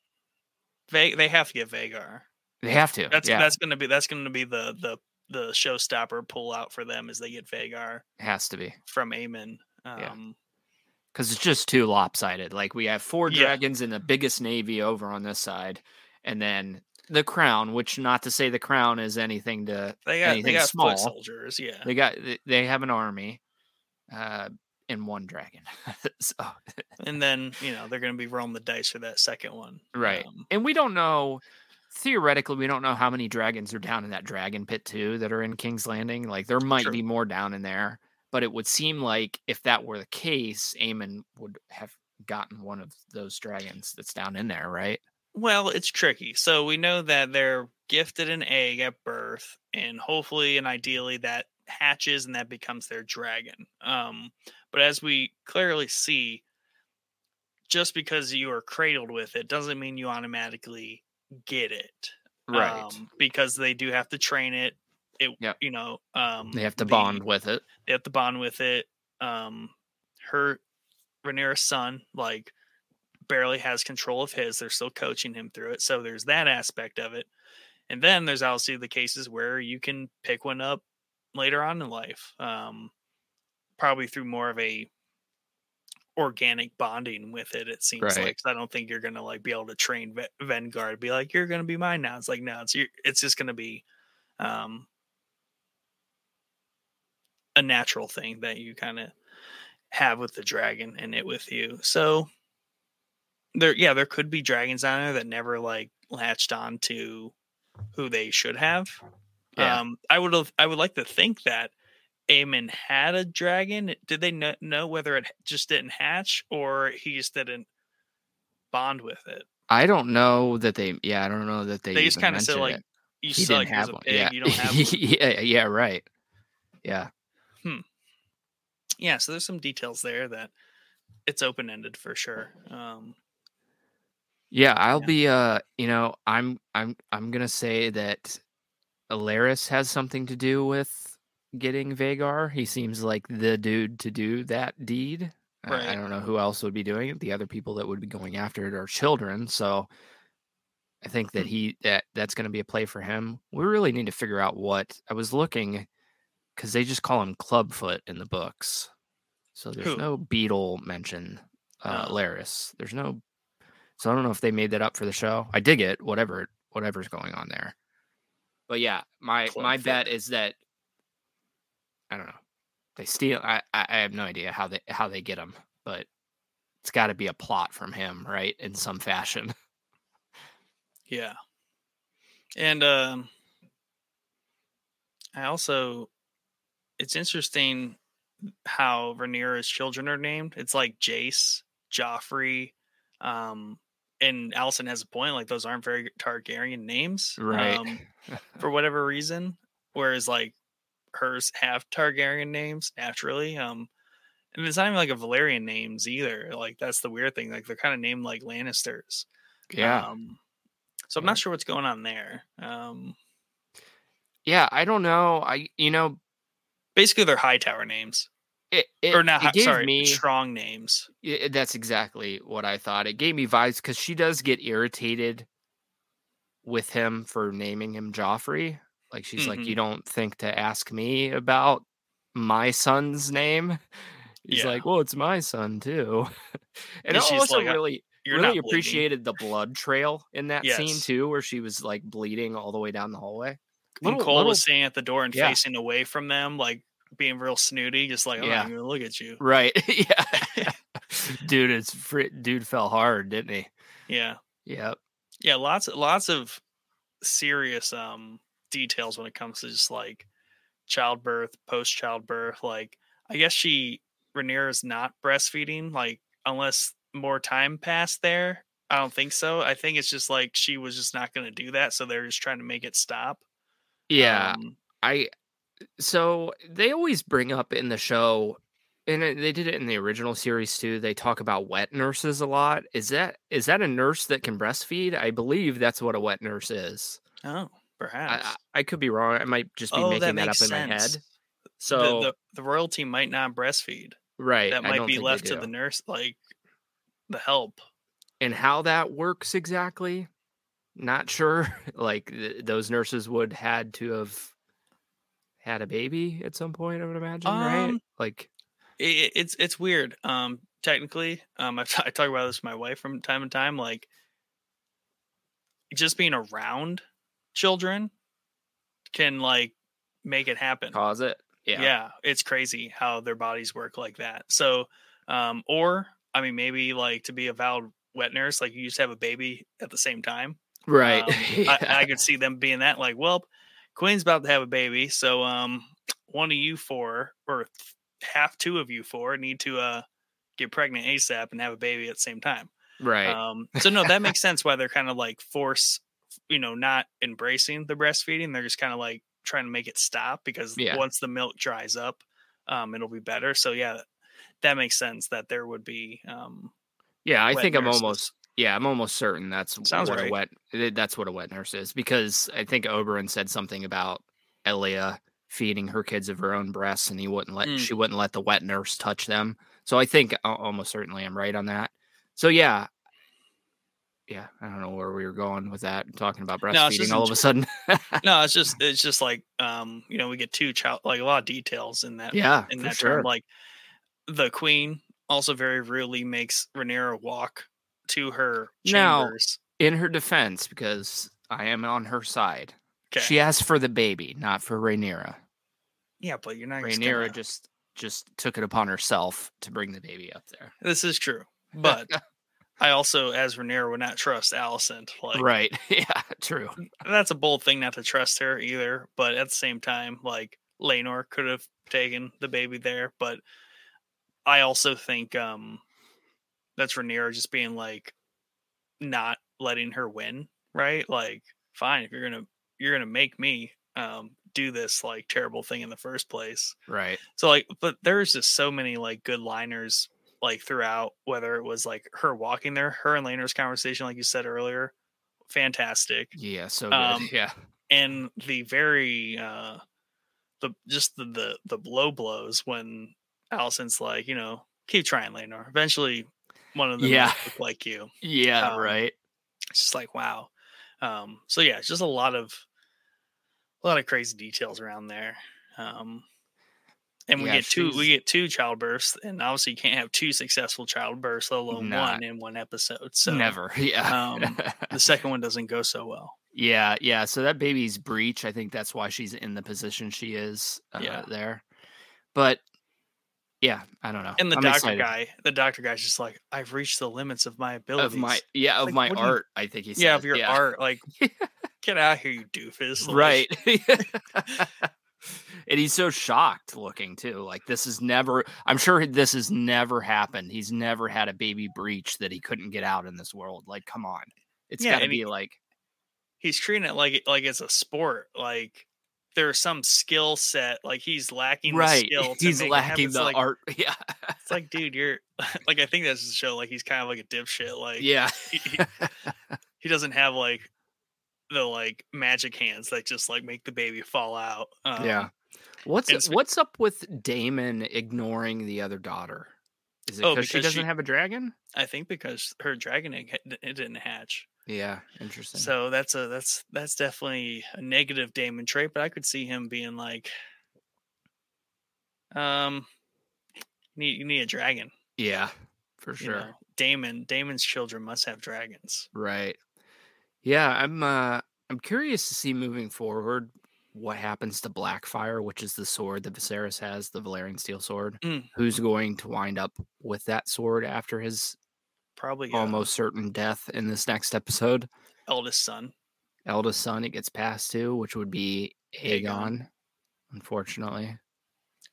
They they have to get Vhagar. they have to. That's yeah, that's gonna be that's gonna be the the the showstopper pull out for them as they get Vhagar has to be. from Aemond. Yeah. Um, because it's just too lopsided. Like we have four Yeah. dragons in the biggest navy over on this side, and then the crown. Which not to say the crown is anything to they got they Anything got small. soldiers. Yeah. they got. they- They have an army, uh, and one dragon. so, and then you know they're gonna be rolling the dice for that second one. right, Um, and we don't know. Theoretically, we don't know how many dragons are down in that dragon pit too that are in King's Landing. Like there might True. be more down in there, but it would seem like if that were the case, Aemond would have gotten one of those dragons that's down in there, right? Well, it's tricky. So we know that they're gifted an egg at birth, and hopefully and ideally that hatches and that becomes their dragon. Um, but as we clearly see, just because you are cradled with it doesn't mean you automatically get it. Right. Um, because they do have to train it. It Yep. you know, um they have to the- bond with it. they have to bond with it. Um, her Rhaenyra's son, like, barely has control of his. They're still coaching him through it, so there's that aspect of it. And then there's also the cases where you can pick one up later on in life, um, probably through more of a organic bonding with it. It seems Right. like I don't think you're gonna like be able to train Ve- Vanguard, be like, you're gonna be mine now. It's like no, it's it's just gonna be. Um, a natural thing that you kind of have with the dragon and it with you. So there yeah, there could be dragons on there that never like latched on to who they should have. Yeah. Um I would I would like to think that Aemond had a dragon. Did they kn- know whether it just didn't hatch or he just didn't bond with it? I don't know that they. Yeah, I don't know that they. They, just kind of said like it. you he suck, didn't have a one. pig, yeah. you don't have one. yeah, yeah, right. Yeah. Hmm. Yeah, so there's some details there that it's open ended for sure. Um Yeah, I'll Yeah. be uh you know, I'm I'm I'm gonna say that Alaris has something to do with getting Vhagar. He seems like the dude to do that deed. I- I don't know who else would be doing it. The other people that would be going after it are children. So I think that Hmm. he that that's gonna be a play for him. We really need to figure out what I was looking because they just call him Clubfoot in the books. So there's Who? no beetle mention uh Oh. Larys. There's no so I don't know if they made that up for the show. I dig it, whatever whatever's going on there. But yeah, my my bet is that I don't know. They steal I I have no idea how they how they get him, but it's got to be a plot from him, right? In some fashion. Yeah. And um I also it's interesting how Rhaenyra's children are named. It's like Jace, Joffrey, um and Alicent has a point, like those aren't very Targaryen names. Right. Um, for whatever reason. Whereas like hers have Targaryen names naturally. Um and it's not even like a Velaryon names either. Like that's the weird thing. Like they're kind of named like Lannisters. yeah. Um, so I'm Yeah. not sure what's going on there. Um, yeah, I don't know. I you know, basically, they're Hightower names, it, it or not. it High, sorry, me strong names. Yeah, that's exactly what I thought. It gave me vibes because she does get irritated with him for naming him Joffrey. Like she's like, Mhm. "You don't think to ask me about my son's name?" He's Yeah. like, "Well, it's my son too." and And I also like, really, really bleeding. appreciated the blood trail in that scene too, where she was like bleeding all the way down the hallway. When Little- Cole little- was sitting at the door and Yeah. facing away from them, like being real snooty, just like, I'm Yeah. even gonna look at you. right? yeah, dude, it's fr- dude fell hard, didn't he? Yeah, Yep. yeah. Lots, lots of serious um details when it comes to just like childbirth, post childbirth. Like, I guess she Rhaenyra is not breastfeeding, like unless more time passed there. I don't think so. I think it's just like she was just not going to do that, so they're just trying to make it stop. Yeah. Um, I so they always bring up in the show and they did it in the original series too. They talk about wet nurses a lot. Is that is that a nurse that can breastfeed? I believe that's what a wet nurse is. oh, perhaps. I, I could be wrong. I might just be oh, making that that, up makes in my head. So the, the royalty might not breastfeed. right, That might be left to the nurse, like the help. and how that works exactly. Not sure. like th- those nurses would had to have had a baby at some point. I would imagine, right? Um, Like it, it's it's weird. Um, technically, um, I've, I talk about this with my wife from time to time. Like, just being around children can like make it happen. cause it. Yeah. yeah. it's crazy how their bodies work like that. So, um, or I mean, maybe like to be a valid wet nurse, like you to have a baby at the same time. Right. Um, I, I could see them being that like, well, Queen's about to have a baby, so um, one of you four or th- half two of you four need to uh get pregnant ASAP and have a baby at the same time. Right. Um, so no, that makes sense why they're kind of like force, you know, not embracing the breastfeeding. They're just kind of like trying to make it stop because Yeah. once the milk dries up, um, it'll be better. So yeah, that makes sense that there would be um yeah, I think I'm almost yeah, I'm almost certain that's Sounds what right. a wet that's what a wet nurse is because I think Oberyn said something about Elia feeding her kids of her own breasts and he wouldn't let Mm. she wouldn't let the wet nurse touch them. So I think almost certainly I'm right on that. So yeah. Yeah, I don't know where we were going with that, talking about breastfeeding just all of a sudden. no, it's just it's just like um, you know, we get two child like a lot of details in that yeah, in that sure. term. Like the queen also very rarely makes Rhaenyra walk to her Now, chambers. In her defense, because I am on her side, 'Kay. she asked for the baby, not for Rhaenyra. yeah, but you're not just Rhaenyra gonna- just just took it upon herself to bring the baby up there. This is true, but I also, as Rhaenyra, would not trust Alicent. Like, right. Yeah, true. that's a bold thing not to trust her either. But at the same time, like Laenor could have taken the baby there, but I also think um that's Rhaenyra just being like not letting her win, right? Like, fine, if you're gonna you're gonna make me um do this like terrible thing in the first place. Right. So like, but there's just so many like good liners like throughout, whether it was like her walking there, her and Laenor's conversation, like you said earlier, fantastic. Yeah, so good. Um, yeah. And the very uh the just the the, the blow blows when Alicent's like, you know, keep trying, Laenor. Eventually one of them Yeah. look like you. Yeah, um, right. It's just like wow. Um so yeah, it's just a lot of a lot of crazy details around there. Um and we Yeah, get two we get two childbirths, and obviously you can't have two successful childbirths, let alone Nah. one in one episode. So Never. Yeah. um, the second one doesn't go so well. yeah, yeah. So that baby's breach, I think that's why she's in the position she is uh, Yeah. there. But yeah, I don't know. And the I'm doctor excited. guy, the doctor guy's just like, I've reached the limits of my abilities. of my yeah, of Like, my do you- art, I think he said. yeah, of your art. Like, get out of here, you doofus. Like, right and he's so shocked looking too like this is never i'm sure this has never happened he's never had a baby breach that he couldn't get out in this world like come on it's Yeah, got to be he- like He's treating it like like it's a sport. Like there's some skill set. Like he's lacking the right skill. He's make it happen. lacking the like, art yeah It's like, dude, you're like I think that's the show. Like he's kind of like a dipshit. Like yeah he, he, he doesn't have like the like magic hands that just like make the baby fall out. Um, yeah what's sp- what's up with damon ignoring the other daughter is it Oh, because she doesn't she- have a dragon I think because her dragon egg it didn't hatch. yeah interesting So that's a that's that's definitely a negative Daemon trait, but I could see him being like, um, need you need a dragon. yeah for you sure know? Daemon Daemon's children must have dragons. Right. Yeah, I'm uh I'm curious to see moving forward what happens to Blackfyre, which is the sword that Viserys has, the Valyrian steel sword. Mm. Who's going to wind up with that sword after his Probably uh, almost certain death in this next episode? eldest son. Eldest son it gets passed to, which would be Aegon, Aegon. unfortunately.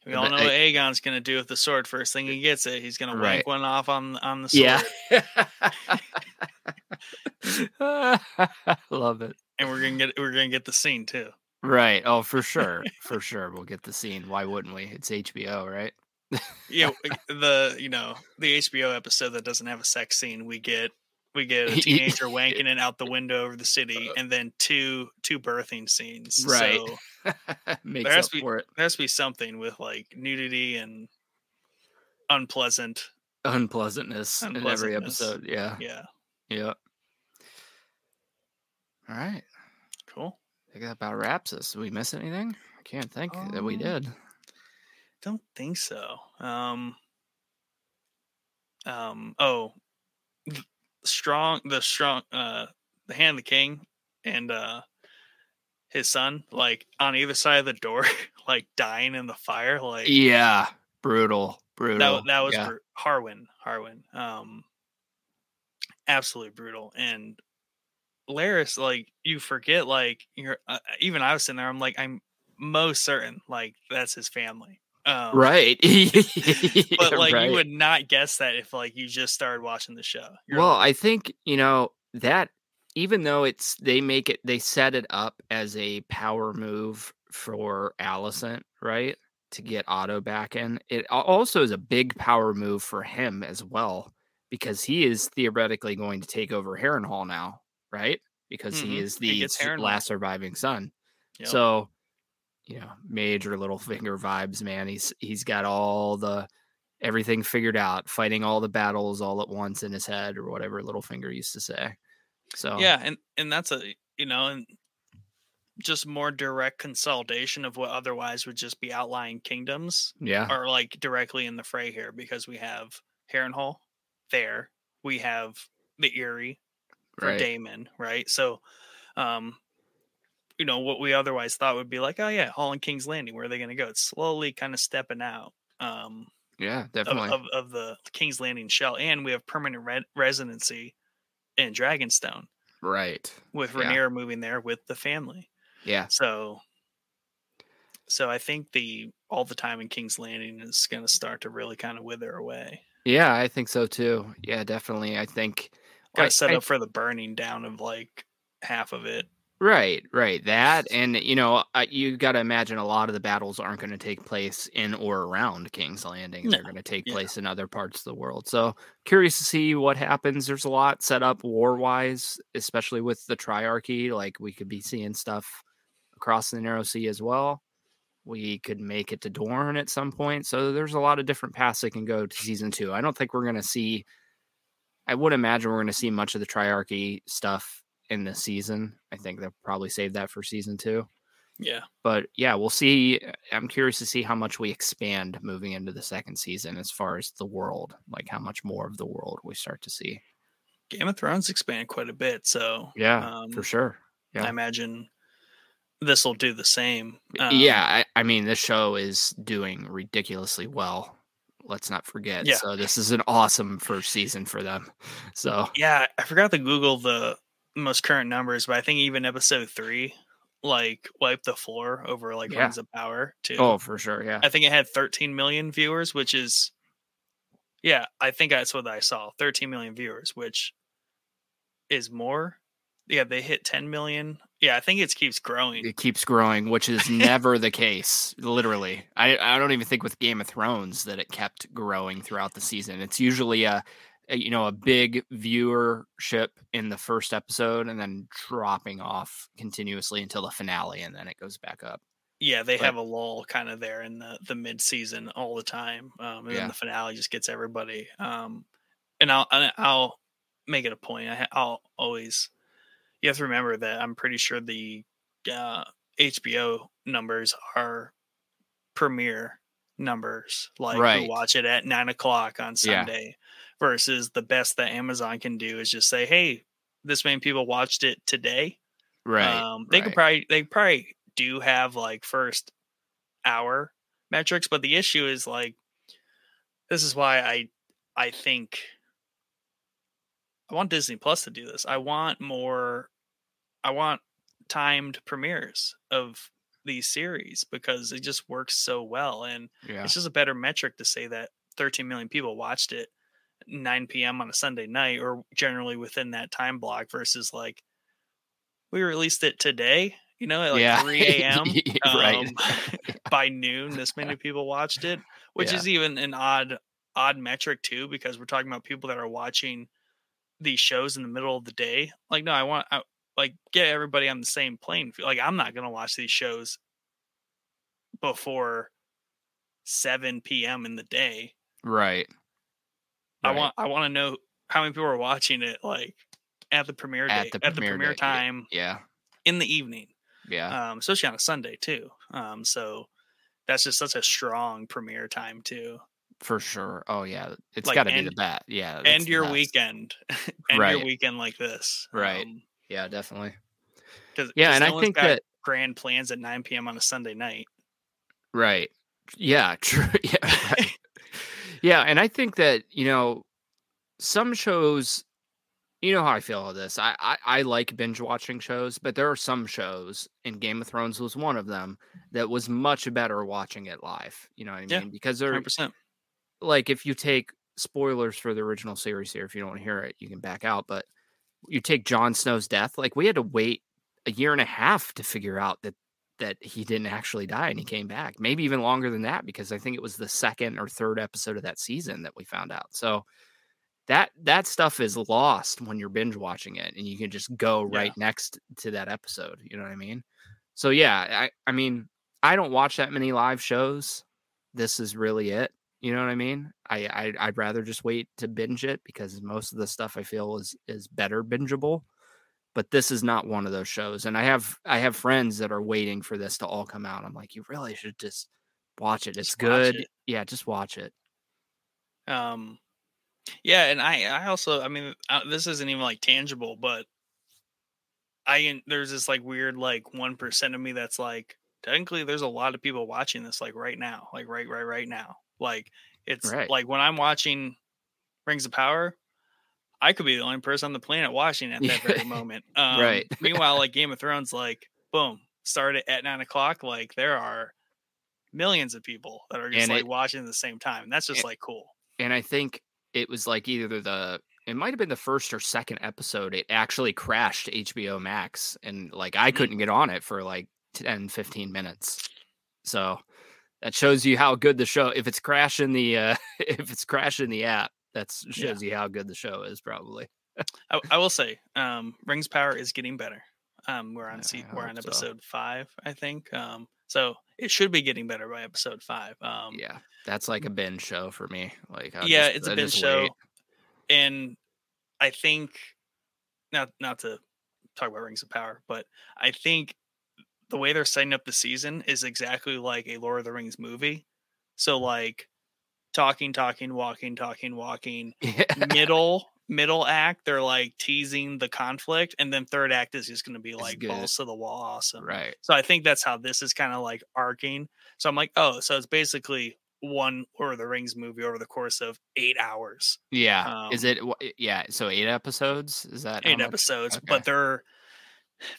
We all know what Aegon's gonna do with the sword. First thing he gets it, he's gonna Right. one off on on the sword. Yeah. Love it. and we're gonna get we're gonna get the scene too. Right. Oh, for sure. For sure. We'll get the scene. Why wouldn't we? It's HBO, right? Yeah, the you know the HBO episode that doesn't have a sex scene, we get we get a teenager wanking it out the window over the city, uh, and then two two birthing scenes. Right. So Makes has up to be- for it. there has to be something with like nudity and unpleasant. Unpleasantness, in every episode. Yeah. Yeah, Yeah. All right. cool. I think that about wraps us. Did we miss anything? I can't think that we Um, did. Don't think so. Um. Um. Oh, th- strong. The strong. Uh, the hand of the king and uh, his son, like on either side of the door, like dying in the fire. Like Yeah. Brutal. Brutal. that. That was yeah. bru- Harwin. Harwin. Um. Absolutely brutal. And Larys, like you forget, like you're. Uh, even I was sitting there. I'm like, I'm most certain, like that's his family. Um, right. But like Right. you would not guess that if like you just started watching the show. You're well, like, I think you know that even though it's they make it they set it up as a power move for Alicent, right? To get Otto back in. It also is a big power move for him as well because he is theoretically going to take over Harrenhal now, right? Because he Mhm. is the last surviving son. yep. So, you know, major Littlefinger vibes, man. He's he's got all the everything figured out, fighting all the battles all at once in his head, or whatever Littlefinger used to say. So yeah, and and that's a you know and just more direct consolidation of what otherwise would just be outlying kingdoms yeah, are like directly in the fray here because we have Harrenhal there, we have the Eyrie for right. Daemon, right? So, um, you know what we otherwise thought would be like, oh yeah, Hall and King's Landing, where are they going to go? It's slowly kind of stepping out. Um, Yeah, definitely. of, of the King's Landing shell, and we have permanent re- residency in Dragonstone right. with Yeah. Moving there with the family. Yeah. So, so I think the all the time in King's Landing is going to start to really kind of wither away. Yeah, I think so too. Yeah, definitely. I think Got I- set I- up for the burning down of like half of it. Right, right. That and you know, you got to imagine a lot of the battles aren't going to take place in or around King's Landing. They're going to take yeah. place in other parts of the world. So curious to see what happens. There's a lot set up war wise, especially with the Triarchy. Like we could be seeing stuff across the Narrow Sea as well. We could make it to Dorne at some point. So there's a lot of different paths that can go to season two. I don't think we're going to see. I would imagine we're going to see much of the Triarchy stuff in this season. I think they'll probably save that for season two. Yeah. But yeah, we'll see. I'm curious to see how much we expand moving into the second season as far as the world, like how much more of the world we start to see. Game of Thrones expanded quite a bit, so Yeah, um, for sure. yeah. I imagine this will do the same. Um, yeah, I, I mean, this show is doing ridiculously well. Let's not forget. Yeah. So this is an awesome first season for them. So yeah. I forgot to Google the most current numbers, but I think even episode three, like wiped the floor over like Yeah. Rings of Power too. oh, for sure. Yeah. I think it had 13 million viewers, which is, yeah, I think that's what I saw. 13 million viewers, which is more. Yeah, they hit 10 million. Yeah, I think it keeps growing. it keeps growing, which is never the case. Literally, I, I don't even think with Game of Thrones that it kept growing throughout the season. It's usually a, a you know a big viewership in the first episode and then dropping off continuously until the finale, and then it goes back up. Yeah, they but- have a lull kind of there in the the mid season all the time, um, and Yeah. then the finale just gets everybody. Um, and I'll I'll make it a point. I, I'll always you have to remember that I'm pretty sure the uh, HBO numbers are premiere numbers, like Right. who watch it at nine o'clock on Yeah. Sunday, versus the best that Amazon can do is just say, "Hey, this many people watched it today." Right. Um, they could probably they probably do have like first hour metrics, but the issue is like this is why I I think I want Disney Plus to do this. I want more I want timed premieres of these series because it just works so well and yeah. it's just a better metric to say that 13 million people watched it 9 p.m. on a Sunday night or generally within that time block versus like we released it today, you know, at like Yeah. 3 a.m. Right. um, by noon, this many people watched it, which Yeah. is even an odd, odd metric too, because we're talking about people that are watching these shows in the middle of the day. Like, no, I want, I, like, get everybody on the same plane. Like, I'm not going to watch these shows before 7 p.m. in the day. Right. I Right. want, I want to know how many people are watching it, like, at the premiere At date, the at the premiere premiere date, yeah. time Yeah. in the evening. Yeah. um, especially on a Sunday too. Um, so that's just such a strong premiere time too. for sure. Oh yeah. It's like, got to be the end- bet. Yeah. End your weekend, end Right. your weekend like this, Right. Yeah, definitely. Because Yeah, and I think that grand plans at 9 p.m. on a Sunday night. Right. Yeah, true. Yeah. Right. yeah, and I think that, you know, some shows you know how I feel about this. I, I I like binge watching shows, but there are some shows, and Game of Thrones was one of them that was much better watching it live. You know what I mean? Yeah, because they're 100%. like if you take spoilers for the original series here, if you don't want to hear it, you can back out. But you take Jon Snow's death, like we had to wait a year and a half to figure out that that he didn't actually die and he came back. Maybe even longer than that because I think it was the second or third episode of that season that we found out. So that that stuff is lost when you're binge watching it and you can just go Yeah. right next to that episode. You know what I mean? So yeah, I I mean I don't watch that many live shows. This is really it. You know what I mean? I, I I'd rather just wait to binge it because most of the stuff I feel is is better bingeable. But this is not one of those shows, and I have I have friends that are waiting for this to all come out. I'm like, you really should just watch it. It's Just good. it. Yeah, just watch it. Um, yeah, and I, I also, I mean, uh, this isn't even like tangible, but I, there's this like weird, like one percent of me that's like, technically, there's a lot of people watching this like right now, like right, right, right now. Like it's Right. like when I'm watching Rings of Power, I could be the only person on the planet watching at that very moment. Um, Right. meanwhile, like Game of Thrones, like boom, started at nine o'clock. Like there are millions of people that are just And like it- watching at the same time. And that's just and- like cool. and I think it was like either the it might have been the first or second episode it actually crashed HBO Max and like I Mhm. couldn't get on it for like 10 15 minutes. So that shows you how good the show if it's crashing the uh if it's crashing the app that shows you how good the show is probably. I, I will say, um, Rings Power is getting better. Um, we're on Yeah, we're on hope so. episode five, I think. Um, so it should be getting better by episode five. Um, yeah. That's like a binge show for me. Like I'll yeah, just- it's a binge show, and I think not not to talk about Rings of Power, but I think the way they're setting up the season is exactly like a Lord of the Rings movie. So like talking, talking, walking, talking, walking. Yeah. Middle middle act, they're like teasing the conflict, and then third act is just going to be like balls to the wall, awesome. right. So I think that's how this is kind of like arcing. So I'm like, oh, so it's basically one Lord of the Rings movie over the course of eight hours, Yeah. is Um, it yeah, so 8 episodes? Is that eight episodes, Okay. but they're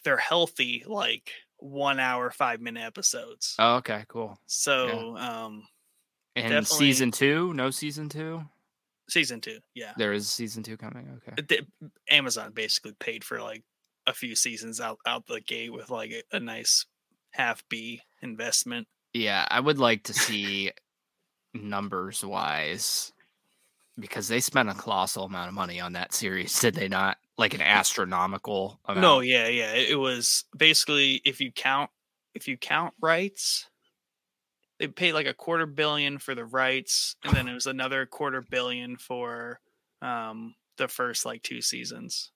they're healthy, like one hour, five minute episodes. Oh, okay, cool. so um And season two? No season two? season two, yeah. There is season two coming. Okay. Did- Amazon basically paid for like a few seasons out out the gate with like a, a nice half B investment. Yeah, I would like to see numbers wise because they spent a colossal amount of money on that series, did they not? Like an astronomical amount. No, yeah, yeah. It, was basically if you count if you count rights, they paid like a quarter billion for the rights, and then it was another quarter billion for um the first like two seasons.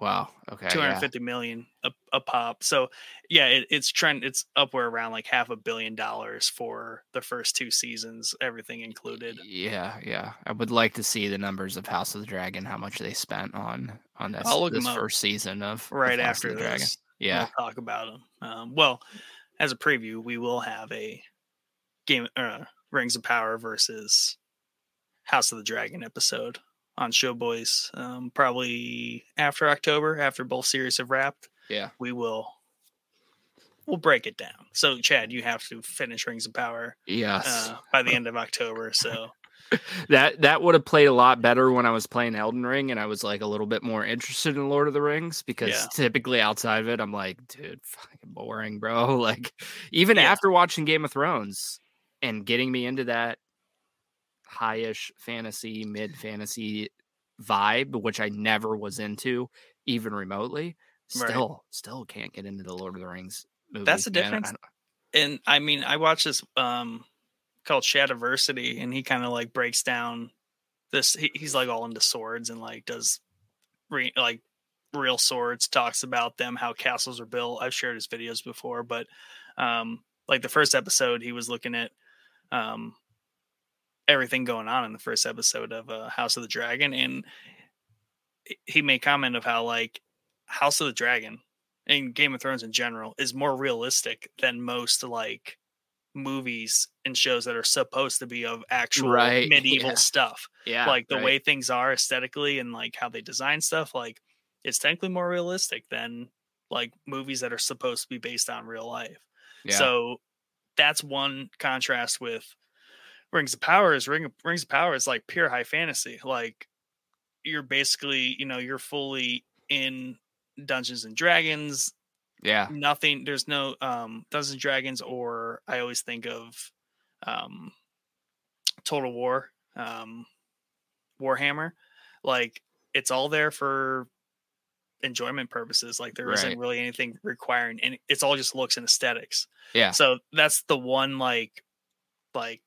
Wow. Okay. Two hundred yeah. fifty million a, a pop. So yeah, it, it's trend. It's upward around like half a billion dollars for the first two seasons, everything included. Yeah, yeah. I would like to see the numbers of House of the Dragon, how much they spent on on this, I'll look 'em this first season of of Right House after of the Dragon. this, Yeah. we'll talk about them. Um, well, as a preview, we will have a game uh, Rings of Power versus House of the Dragon episode on Showboys. Um, probably after October, after both series have wrapped, Yeah. we will we'll break it down. So, Chad, you have to finish Rings of Power Yes. uh, by the end of October. So, that that would have played a lot better when I was playing Elden Ring and I was like a little bit more interested in Lord of the Rings because Yeah. typically outside of it I'm like, dude, fucking boring, bro. Like even Yeah. after watching Game of Thrones and getting me into that highish fantasy, mid fantasy vibe, which I never was into even remotely, Right. still still can't get into the Lord of the Rings movies. That's the man. I difference. don't- and I mean, I watched this um called Shadiversity, and he kind of like breaks down this. He, he's like all into swords and like does re, like real swords. Talks about them, how castles are built. I've shared his videos before, but um, like the first episode, he was looking at um everything going on in the first episode of uh, House of the Dragon, and he made comment of how like House of the Dragon and Game of Thrones in general is more realistic than most like movies and shows that are supposed to be of actual Right, medieval yeah. stuff. yeah, like the right. way things are aesthetically and like how they design stuff. Like it's technically more realistic than like movies that are supposed to be based on real life. Yeah. So that's one contrast with Rings of Power is Ring Rings of Power is like pure high fantasy. Like you're basically, you know, you're fully in Dungeons and Dragons. yeah. Nothing there's no um Dungeons and Dragons or I always think of um Total War, um Warhammer. Like it's all there for enjoyment purposes. Like there Right. not really anything requiring and it's all just looks and aesthetics. Yeah. So that's the one like like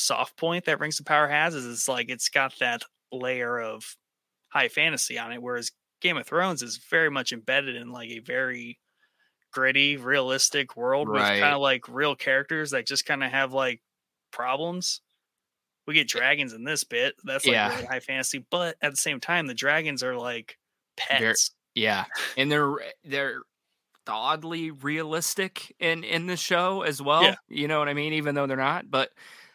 soft point that Rings of Power has is it's like it's got that layer of high fantasy on it, whereas Game of Thrones is very much embedded in like a very gritty, realistic world with kind of like real characters that just kind of have like problems. We get eh dragons in this bit. That's like Yeah. really high fantasy, but at the same time, the dragons are like pets. Yeah, and they're eh, they're oddly realistic in in the show as well. Yeah. You know what I mean? Even though they're not, but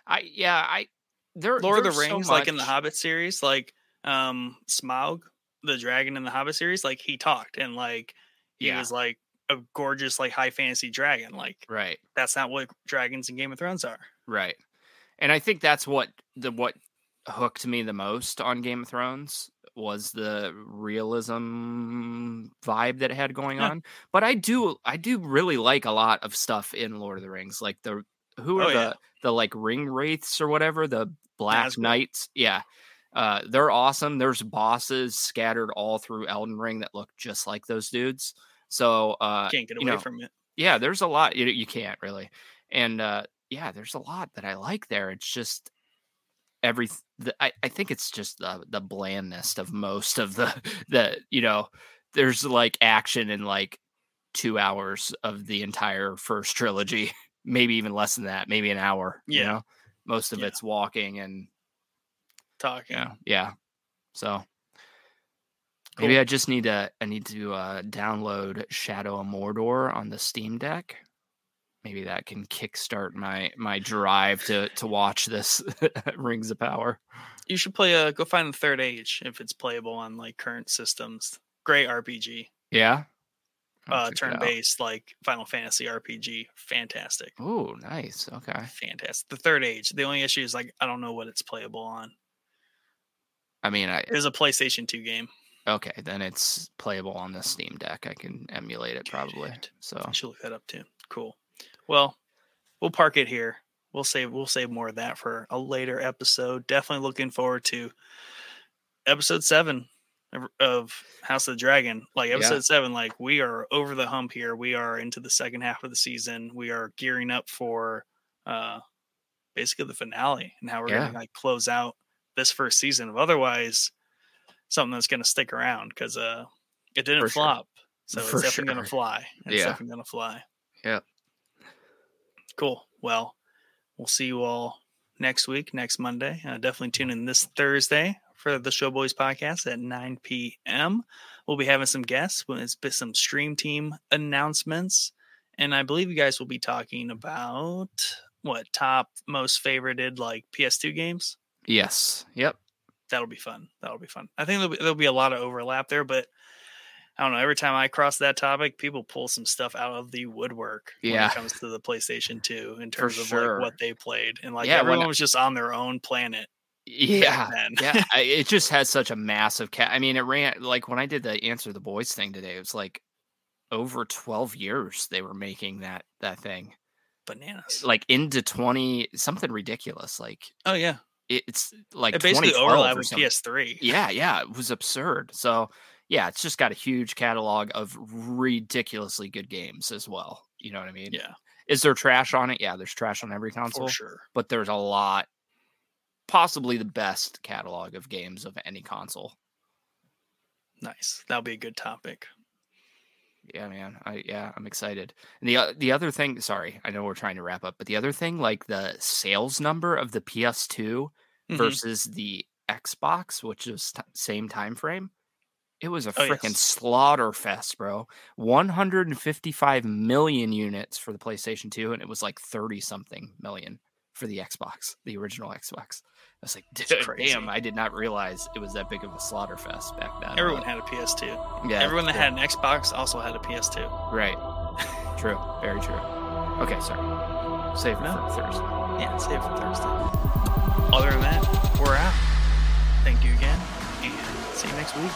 I yeah I they're Lord of the there's so Rings, like in the Hobbit series, like um Smaug, the dragon in the Hobbit series, like he talked and like he Yeah. was like a gorgeous, like high fantasy dragon. Like right, that's not what dragons in Game of Thrones are. right, and I think that's what the what hooked me the most on Game of Thrones was the realism vibe that it had going Yeah. on. But I do I do really like a lot of stuff in Lord of the Rings, like the who are Oh, the yeah. the like ring wraiths or whatever the black knights. Yeah. Uh, they're awesome. There's bosses scattered all through Elden Ring that look just like those dudes. So uh, Can't get you away know, from it. yeah, there's a lot you, you can't really, and uh, yeah, there's a lot that I like there. It's just every the, I, I think it's just the the blandness of most of the the you know there's like action in like two hours of the entire first trilogy, maybe even less than that, maybe an hour. You Yeah. know? most of Yeah. it's walking and Talking. yeah, yeah. So maybe I just need to I need to uh, download Shadow of Mordor on the Steam Deck. Maybe that can kickstart my my drive to to watch this Rings of Power. You should play a go find the third age if it's playable on like current systems. Great RPG. Yeah. Uh turn based like Final Fantasy RPG. Fantastic. Oh, nice. Okay. Fantastic. The third age. The only issue is like I don't know what it's playable on. I mean, I It is a PlayStation 2 game. okay, then it's playable on the Steam Deck. I can emulate it probably. Good. So I should look that up too. Cool. Well, we'll park it here. We'll save we'll save more of that for a later episode. Definitely looking forward to episode seven of- House of the Dragon. Like Yeah. episode seven, like we are over the hump here. We are into the second half of the season. We are gearing up for uh basically the finale and how we're Yeah. gonna like close out this first season of otherwise something that's gonna stick around because uh it didn't For sure. flop. So For it's definitely gonna fly. It's Yeah. definitely gonna fly. Yeah. Cool. Well, we'll see you all next week, next Monday. Uh, definitely tune in this Thursday for the Showboys podcast at 9 p.m. We'll be having some guests. It's been some stream team announcements. And I believe you guys will be talking about what top most favorited like PS2 games. yes. Yep. That'll be fun. That'll be fun. I think there'll be, there'll be a lot of overlap there, but I don't know. Every time I cross that topic, people pull some stuff out of the woodwork when Yeah. it comes to the PlayStation 2 in For terms of sure. like what they played. And like Yeah, everyone I- was just on their own planet. Yeah. yeah. I- It just has such a massive cat. I mean, it ran like when I did the answer the boys thing today, it was like over 12 years they were making that that thing. Bananas. Like into 20 something ridiculous. Like oh yeah. it- it's like It basically 2012 overlapped with. PS3. Yeah, yeah, it was absurd. So, yeah, it's just got a huge catalog of ridiculously good games as well. You know what I mean? Yeah, Is there trash on it? Yeah, there's trash on every console, for sure. but there's a lot possibly the best catalog of games of any console. Nice. That'll be a good topic. Yeah, man. I yeah, I'm excited. And the the other thing, sorry, I know we're trying to wrap up, but the other thing like the sales number of the PS2 Mhm. versus the Xbox, which is t- same time frame. It was a Oh, freaking yes. slaughter fest, bro. 155 million units for the PlayStation 2 and it was like 30 something million for the Xbox, the original Xbox was like, damn, I did not realize it was that big of a slaughter fest back then. Everyone but... had a PS2. Yeah, everyone that had an Xbox also had a PS2. Right. true. Very true. Okay, sorry. Save it no. for Thursday. Yeah, save it for Thursday. Other than that, we're out. Thank you again, and see you next week.